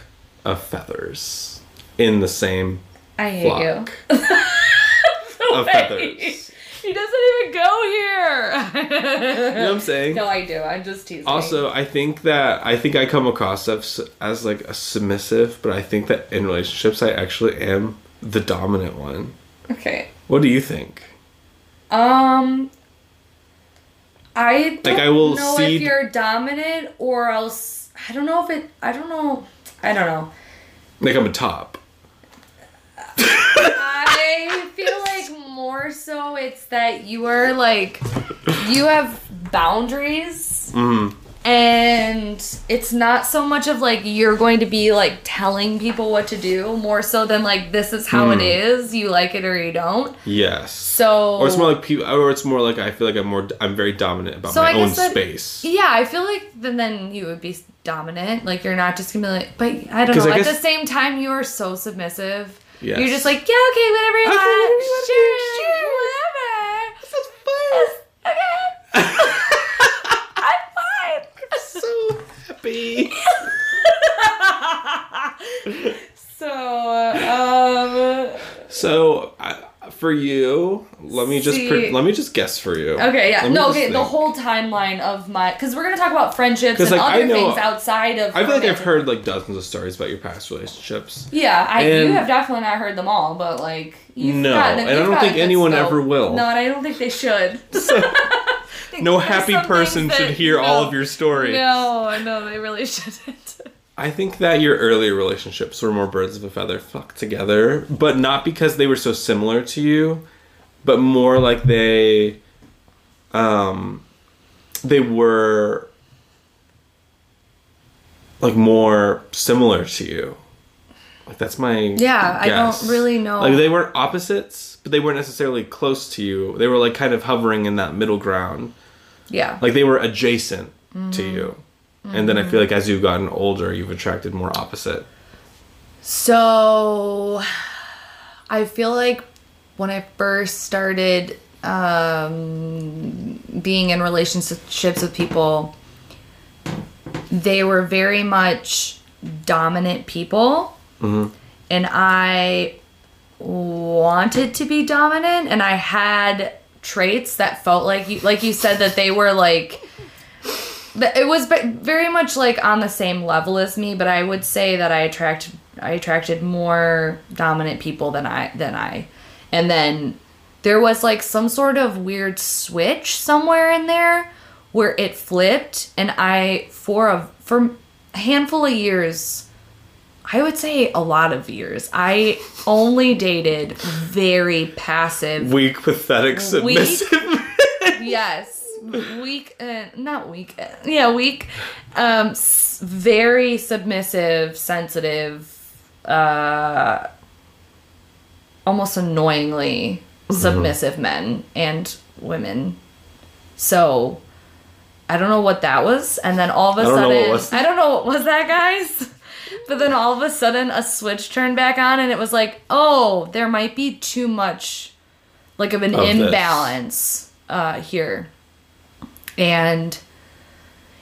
of feathers in the same I hate flock you. of feathers. He doesn't even go here. You know what I'm saying? no, I do. I'm just teasing. Also, I think that I think I come across as, as like a submissive, but I think that in relationships I actually am the dominant one. okay. What do you think? Um, I don't Like, I will know cede- if you're dominant or else. I don't know if it. I don't know. I don't know. Like I'm a top. I feel like more so it's that you are like you have boundaries Mm. and it's not so much of like you're going to be like telling people what to do more so than like this is how it Mm. is you like it or you don't Yes. so Or it's more like people, or it's more like I feel like I'm more, I'm very dominant about So my I own that- space. yeah i feel like then then you would be dominant like you're not just gonna be like but i don't know I at the same time you are so submissive Yes. you're just like yeah okay whatever you Okay, want whatever sure, sure. whatever That's fun. Okay. I'm fine. so happy. so, um, So I, for you, let me just pre- let me just guess for you. okay, yeah, no, okay, the whole timeline of my, because we're gonna talk about friendships and like, other know- things outside of. I feel like I've heard like dozens of stories about your past relationships. Yeah, I you have definitely not heard them all, but like you've No, gotten, and I don't think anyone scope. ever will. No, and I don't think they should. No happy person things should that- hear all of your stories. No, no, they really shouldn't. I think that your earlier relationships were more birds of a feather flocked together, but not because they were so similar to you, but more like they um they were like more similar to you. Like that's my Yeah, I don't really know. Like they weren't opposites, but they weren't necessarily close to you. They were like kind of hovering in that middle ground. Yeah. Like they were adjacent to Mm-hmm. And then I feel like as you've gotten older, you've attracted more opposite. So I feel like when I first started um, being in relationships with people, they were very much dominant people. And I wanted to be dominant and I had traits that felt like you like you said that they were like it was very much like on the same level as me but i would say that i attract i attracted more dominant people than i than i and then there was like some sort of weird switch somewhere in there where it flipped and i for a for a handful of years i would say a lot of years i only dated very passive Weak, pathetic, Weak. submissive. yes weak uh, not weak uh, yeah weak um s- very submissive sensitive uh almost annoyingly Mm-hmm. submissive men and women so i don't know what that was and then all of a I don't know what sudden was- i don't know what was that guys but then all of a sudden a switch turned back on and it was like oh there might be too much like of an Of imbalance uh, here. And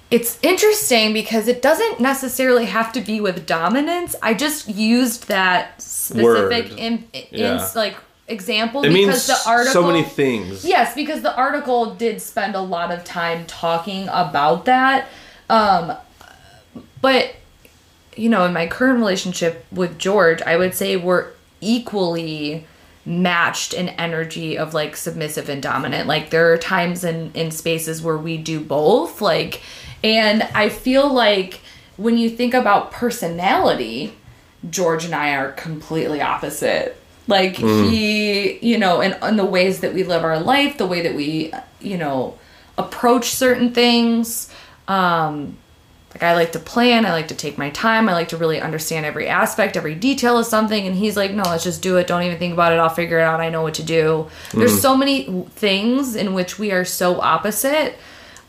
it's interesting because it doesn't necessarily have to be with dominance. I just used that specific in, in, Yeah. like example it because means the article so many things. Yes, because the article did spend a lot of time talking about that. Um, but, you know, in my current relationship with George, I would say we're equally matched in energy of like submissive and dominant. Like there are times in, in spaces where we do both. Like, and I feel like when you think about personality, George and I are completely opposite. Like he, you know, and, and the ways that we live our life, the way that we, you know, approach certain things. Um, like I like to plan, I like to take my time, I like to really understand every aspect, every detail of something. And he's like, no, let's just do it. Don't even think about it. I'll figure it out. I know what to do. There's so many things in which we are so opposite.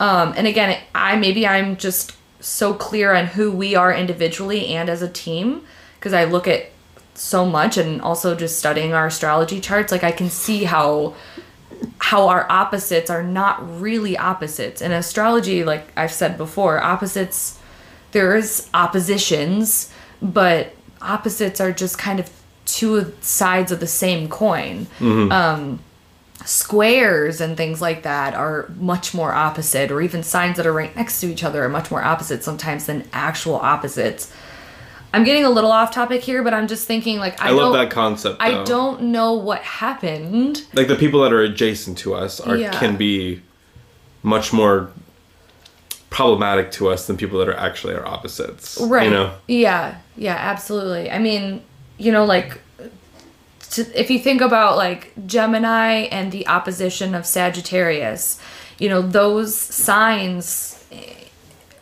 Um, and again, I maybe I'm just so clear on who we are individually and as a team because I look at so much and also just studying our astrology charts like I can see how how our opposites are not really opposites. In astrology, like I've said before, opposites there's oppositions, but opposites are just kind of two sides of the same coin. Mm-hmm. Um, squares and things like that are much more opposite, or even signs that are right next to each other are much more opposite sometimes than actual opposites. I'm getting a little off topic here, but I'm just thinking like I, I love that concept. I don't know what happened. like the people that are adjacent to us are Yeah. can be much more problematic to us than people that are actually our opposites. Right. You know. Yeah. Yeah. Absolutely. I mean, you know, like, to, if you think about like Gemini and the opposition of Sagittarius, you know, those signs eh,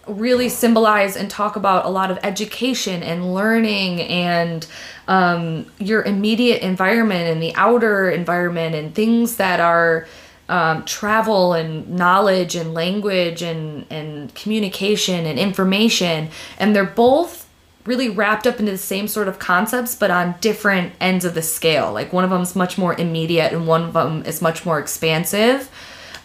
really symbolize and talk about a lot of education and learning and um, your immediate environment and the outer environment and things that are um, travel and knowledge and language and, and communication and information. And they're both really wrapped up into the same sort of concepts, but on different ends of the scale. Like one of them is much more immediate and one of them is much more expansive.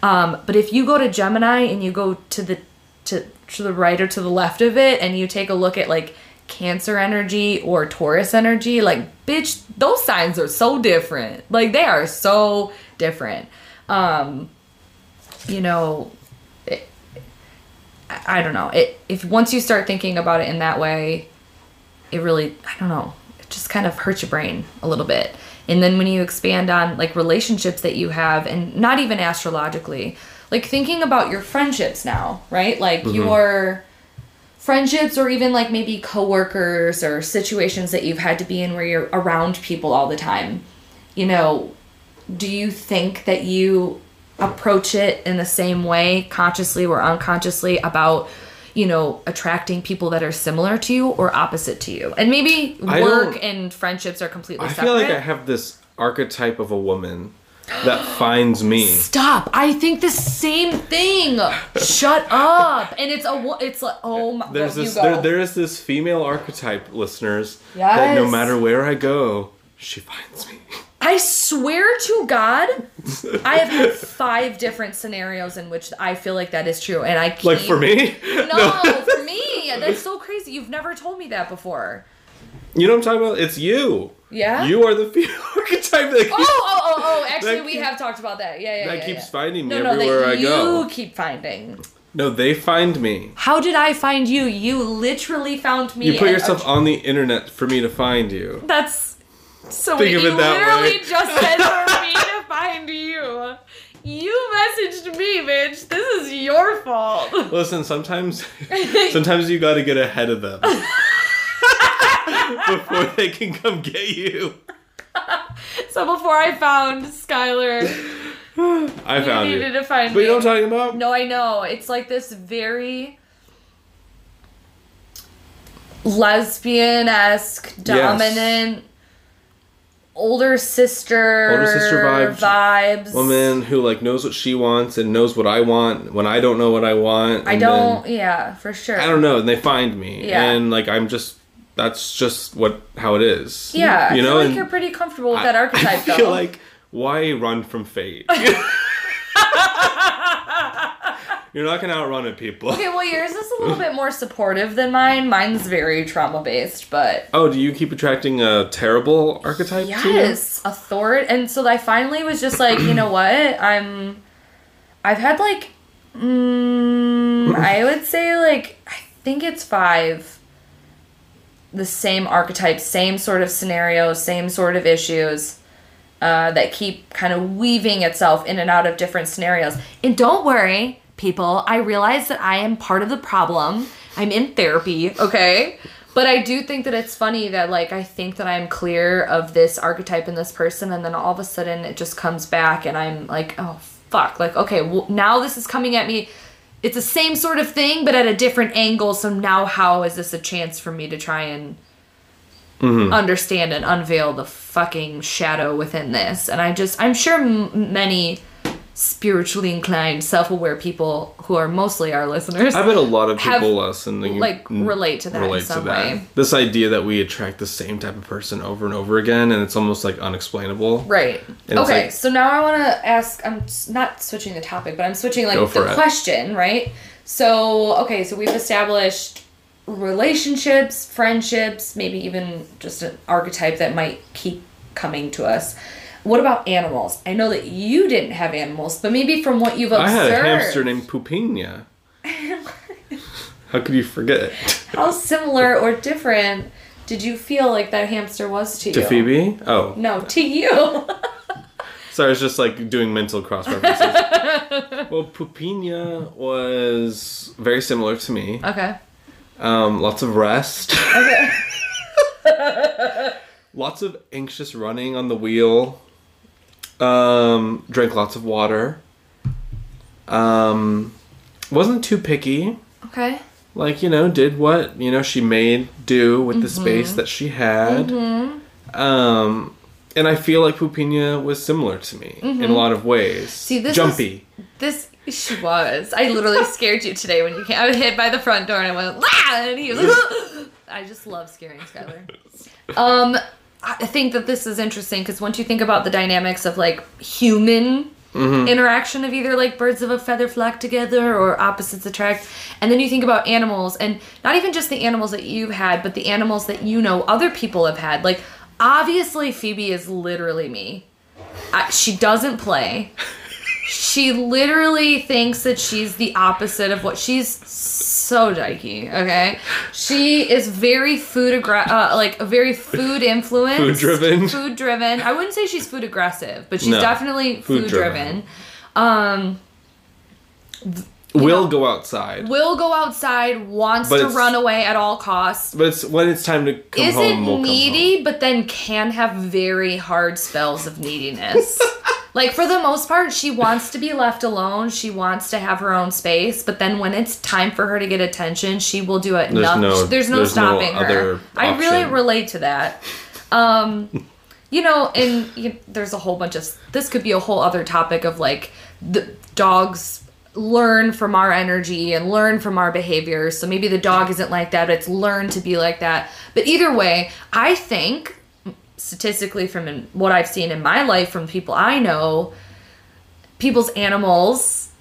Um, but if you go to Gemini and you go to the to, to the right or to the left of it and you take a look at like Cancer energy or Taurus energy, like bitch, those signs are so different. Like they are so different. Um, you know, it, I don't know. It if once you start thinking about it in that way, it really I don't know. It just kind of hurts your brain a little bit. And then when you expand on like relationships that you have and not even astrologically, like thinking about your friendships now, right? Like your friendships or even like maybe coworkers or situations that you've had to be in where you're around people all the time. You know, do you think that you approach it in the same way consciously or unconsciously about you know attracting people that are similar to you or opposite to you and maybe I work don't- and friendships are completely I separate feel like I have this archetype of a woman that finds me. stop i think the same thing shut up and it's a wo- it's like oh my There's you this go. there, there is this female archetype, listeners, that no Yes. matter where I go, she finds me. I swear to God, I have had five different scenarios in which I feel like that is true, and I keep, Like for me? No, for me, that's so crazy. You've never told me that before. You know what I'm talking about? It's you. Yeah. You are the female archetype that oh, keeps, Oh, oh, oh, oh! Actually, we keep- have talked about that. Yeah, yeah, that yeah, keeps yeah. finding me No, no, everywhere that I you go. keep finding. No, they find me. How did I find you? You literally found me. You put yourself on the internet for me to find you. That's so. Think of you it that literally way. just said for me to find you. You messaged me, bitch. This is your fault. Listen, sometimes sometimes you got to get ahead of them before they can come get you. So before I found Skylar, I you found needed you. to find But me. you know what I'm talking about? No, I know. It's like this very lesbian esque, dominant, older sister, Older sister vibes. vibes. Woman who like knows what she wants and knows what I want when I don't know what I want. I don't. then- yeah, for sure. I don't know, and they find me, Yeah. and like I'm just. That's just what how it is. Yeah, you I know. like and you're pretty comfortable with I- that archetype, I feel though. like why run from fate? You're not gonna outrun it, people. okay, well, yours is a little bit more supportive than mine. Mine's very trauma based, but Oh, do you keep attracting a terrible archetype? Yes, authority. And so I finally was just like, you know what? I'm. I've had like, mm, I would say like I think it's five. The same archetype, same sort of scenario, same sort of issues. Uh, that keep kind of weaving itself in and out of different scenarios. And don't worry, people, I realize that I am part of the problem. I'm in therapy, okay? But I do think that it's funny that, like, I think that I'm clear of this archetype in this person, and then all of a sudden it just comes back, and I'm like, oh, fuck. Like, okay, well, now this is coming at me. It's the same sort of thing, but at a different angle. So now, how is this a chance for me to try and mm-hmm. understand and unveil the fucking shadow within this. And I just, I'm sure m- many spiritually inclined, self aware people who are mostly our listeners. I bet a lot of people listening like, relate to that in relate to some that. way. This idea that we attract the same type of person over and over again, and it's almost like unexplainable. Right. And okay, like- so now I want to ask. I'm not switching the topic, but I'm switching like the it. question, right? So okay, so we've established relationships, friendships, maybe even just an archetype that might keep coming to us. What about animals? I know that you didn't have animals, but maybe from what you've observed. I had a hamster named Pupinia. How could you forget? how similar or different did you feel like that hamster was to you? To Phoebe? Oh. No, to you. So I was just like doing mental cross references. well, Pupinia was very similar to me. okay. Um, lots of rest. Okay. lots of anxious running on the wheel. Um, drank lots of water. Um, wasn't too picky. Okay. Like you know, did what you know she made do with the space Mm-hmm. that she had. Um, and I feel like Pupina was similar to me in a lot of ways. Mm-hmm. See, this is- jumpy. This she was. I literally scared you today when you came. I was hit by the front door and I went, "Ah!" and he was like, I just love scaring Skylar. Um, I think that this is interesting because once you think about the dynamics of like human mm-hmm. interaction of either like birds of a feather flock together or opposites attract, and then you think about animals and not even just the animals that you've had, but the animals that you know other people have had. Like, obviously, Phoebe is literally me. I, she doesn't play. She literally thinks that she's the opposite of what she's so dykey. Okay, she is very food aggra- uh, like a very food influenced, Food-driven. food driven. I wouldn't say she's food aggressive, but she's No, definitely food food-driven. driven. Um, Will know, go outside, will go outside, wants But to run away at all costs. but it's when it's time to come Isn't home. We'll come needy, but then can have very hard spells of neediness. like for the most part, she wants to be left alone. She wants to have her own space, but then when it's time for her to get attention, she will do it. There's no, no- there's no there's no stopping her. other I really relate to that. Um, you know, and you, there's a whole bunch of this could be a whole other topic of like the dogs learn from our energy and learn from our behaviors. So maybe the dog isn't like that, but it's learned to be like that. But either way, I think statistically from in, what I've seen in my life from people I know, people's animals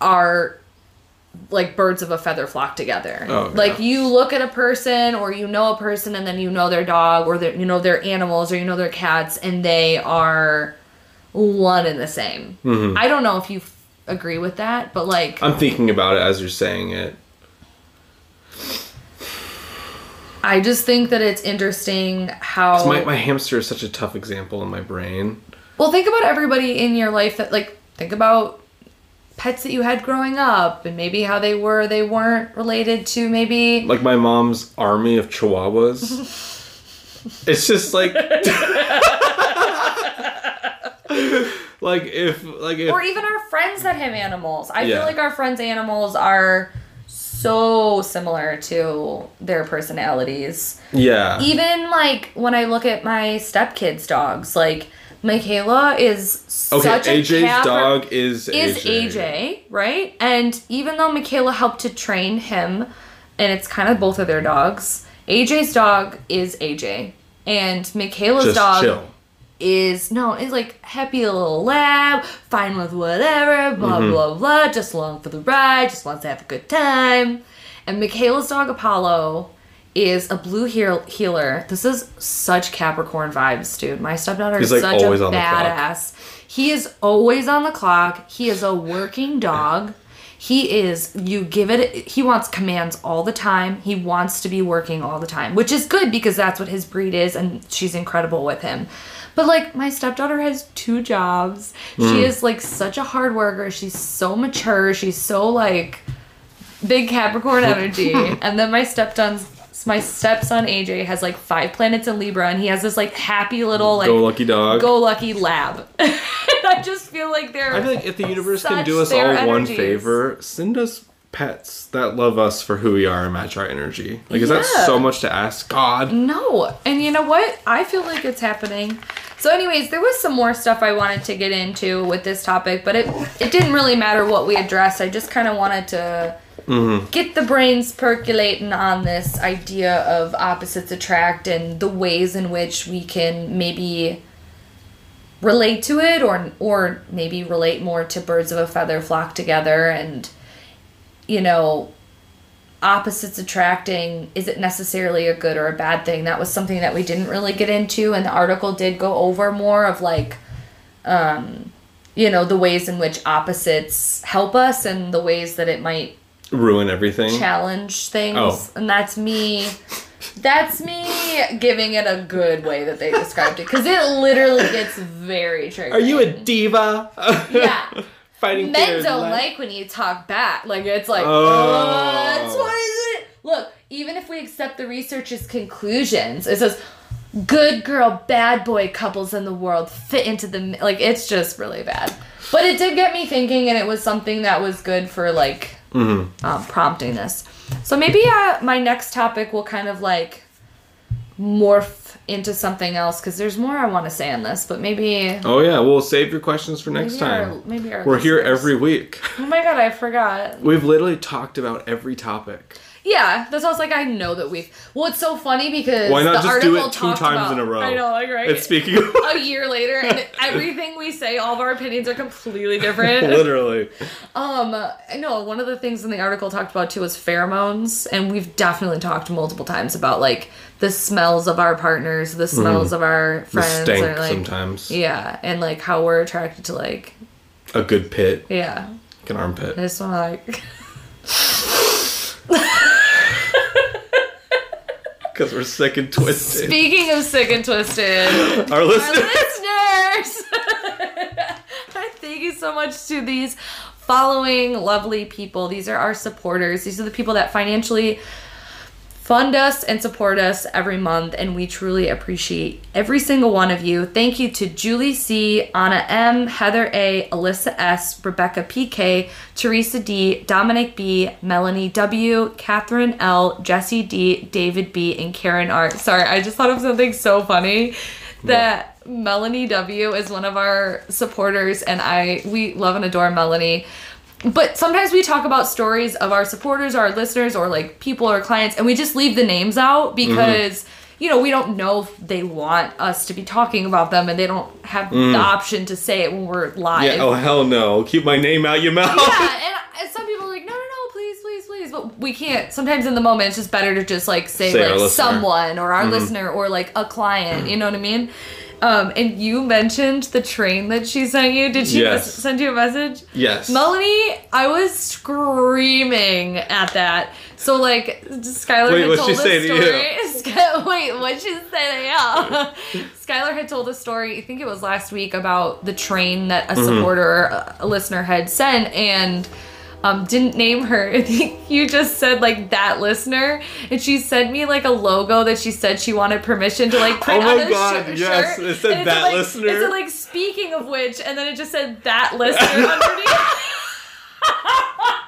are like birds of a feather flock together. Oh, like yeah. you look at a person or you know a person and then you know their dog or their, you know their animals or you know their cats and they are one and the same. Mm-hmm. I don't know if you f- agree with that, but like I'm thinking about it as you're saying it. I just think that it's interesting how My, my hamster is such a tough example in my brain. Well, think about everybody in your life that like think about pets that you had growing up and maybe how they were they weren't related to maybe Like my mom's army of chihuahuas. it's just like like if like if or even our friends that have animals. I Yeah. feel like our friends' animals are so similar to their personalities. yeah Even like when I look at my stepkids' dogs, like Michaela is okay such a AJ's dog is is AJ. AJ, right? And even though Michaela helped to train him, and it's kind of both of their dogs, AJ's dog is AJ. And Michaela's just dog chill is no, is like happy little lab, fine with whatever, blah Mm-hmm. blah blah, just along for the ride, just wants to have a good time. And Michaela's dog Apollo is a blue heel- heeler. This is such Capricorn vibes, dude. My stepdaughter He's, is like, such a on the clock. badass. He is always on the clock. He is a working dog. He is, you give it, he wants commands all the time. He wants to be working all the time, which is good because that's what his breed is, and she's incredible with him. But like, my stepdaughter has two jobs. Hmm. She is like such a hard worker. She's so mature. She's so like big Capricorn energy. and then my stepson's, my stepson AJ has like five planets in Libra, and he has this like happy little like go lucky dog go lucky lab. and I just feel like they're. I feel like if the universe can do us all their one favor, send us pets that love us for who we are and match our energy. Like, is that so much to ask God? No. And you know what? I feel like it's happening. So anyways, there was some more stuff I wanted to get into with this topic, but it it didn't really matter what we addressed. I just kind of wanted to mm-hmm. get the brains percolating on this idea of opposites attract and the ways in which we can maybe relate to it or or maybe relate more to birds of a feather flock together and you know opposites attracting is it necessarily a good or a bad thing that was something that we didn't really get into and the article did go over more of like um you know the ways in which opposites help us and the ways that it might Ruin everything. challenge things Oh. and that's me that's me giving it a good way that they described it because it literally gets very triggering Are you a diva? Yeah. Fighting men don't life? like when you talk back like it's like Oh. what? what is it look even if we accept the research's conclusions it says good girl bad boy couples in the world fit into the like it's just really bad but it did get me thinking and it was something that was good for like Mhm. um, prompting this. So maybe uh, my next topic will kind of like morph into something else because there's more I want to say on this, but maybe Oh yeah, we'll save your questions for next maybe time. Our, maybe our We're here every week. Oh my god, I forgot. We've literally talked about every topic. Yeah, that's why I was like, I know that we've. Well, it's so funny because Why not the just do article it two talked times about- in a row? I know, like right. And speaking of a year later, and everything we say, all of our opinions are completely different. literally. Um, I know one of the things in the article talked about too was pheromones, and we've definitely talked multiple times about like the smells of our partners, the smells of our Mm-hmm. The friends, stank or like sometimes. yeah, and like how we're attracted to like A good pit. yeah. Like an armpit. I just want to like Because we're sick and twisted. speaking of sick and twisted. Our listeners. our listeners. Thank you so much to these following lovely people. These are our supporters. These are the people that financially fund us and support us every month, and we truly appreciate every single one of you. Thank you to Julie C, Anna M, Heather A, Alyssa S, Rebecca PK, Teresa D, Dominic B, Melanie W, Catherine L, Jesse D, David B, and Karen R. Sorry, I just thought of something so funny that Melanie W is one of our supporters, and I we love and adore Melanie but sometimes we talk about stories of our supporters or our listeners or like people or clients and we just leave the names out mm-hmm. because you know we don't know if they want us to be talking about them and they don't have the mm. option to say it when we're live Yeah, oh hell no. Keep my name out your mouth. yeah, and, some people are like, no, no, no, please, please, please. But we can't. Sometimes in the moment, it's just better to just like say, Say like someone or our mm-hmm. listener or like a client. You know what I mean? Um, and you mentioned the train that she sent you. Did she Yes. mes- send you a message? Yes. Melanie, I was screaming at that. So like, Skylar Wait, had told a to story. Sky- wait, what she say to you? Skylar had told a story. I think it was last week about the train that a Mm-hmm. supporter, a, a listener, had sent, and. Um, didn't name her. You just said like that listener, and she sent me like a logo that she said she wanted permission to like print Oh my on God, shirt. yes, it said And that like, listener. It said like speaking of which, and then it just said that listener underneath.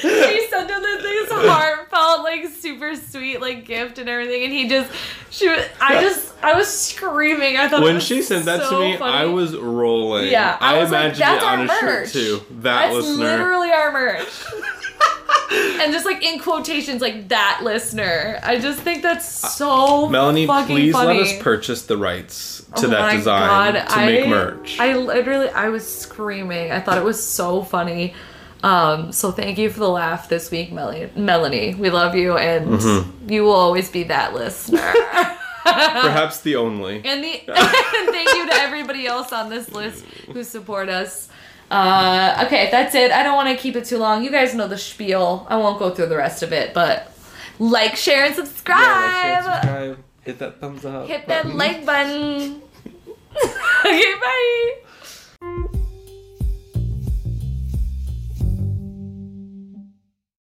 she sent him this, this heartfelt, like super sweet, like gift and everything, and he just, she was, I just, I was screaming. I thought When she sent that so to me, funny. I was rolling. yeah, I, I, like, imagined that's it on our a merch. shirt too. That That's listener. literally our merch. and just like in quotations, like that listener. I just think that's uh, so Melanie, please funny. let us purchase the rights oh to Oh that design God, to make merch. I literally, I was screaming. I thought it was so funny. Um, so thank you for the laugh this week, Mel- Melanie. We love you, and Mm-hmm. you will always be that listener. Perhaps the only. and the and thank you to everybody else on this list who support us. Uh, okay, that's it. I don't want to keep it too long. You guys know the spiel. I won't go through the rest of it, but like, share, and subscribe. Yeah, like, share, subscribe, hit that thumbs up. Hit that like button. okay, bye.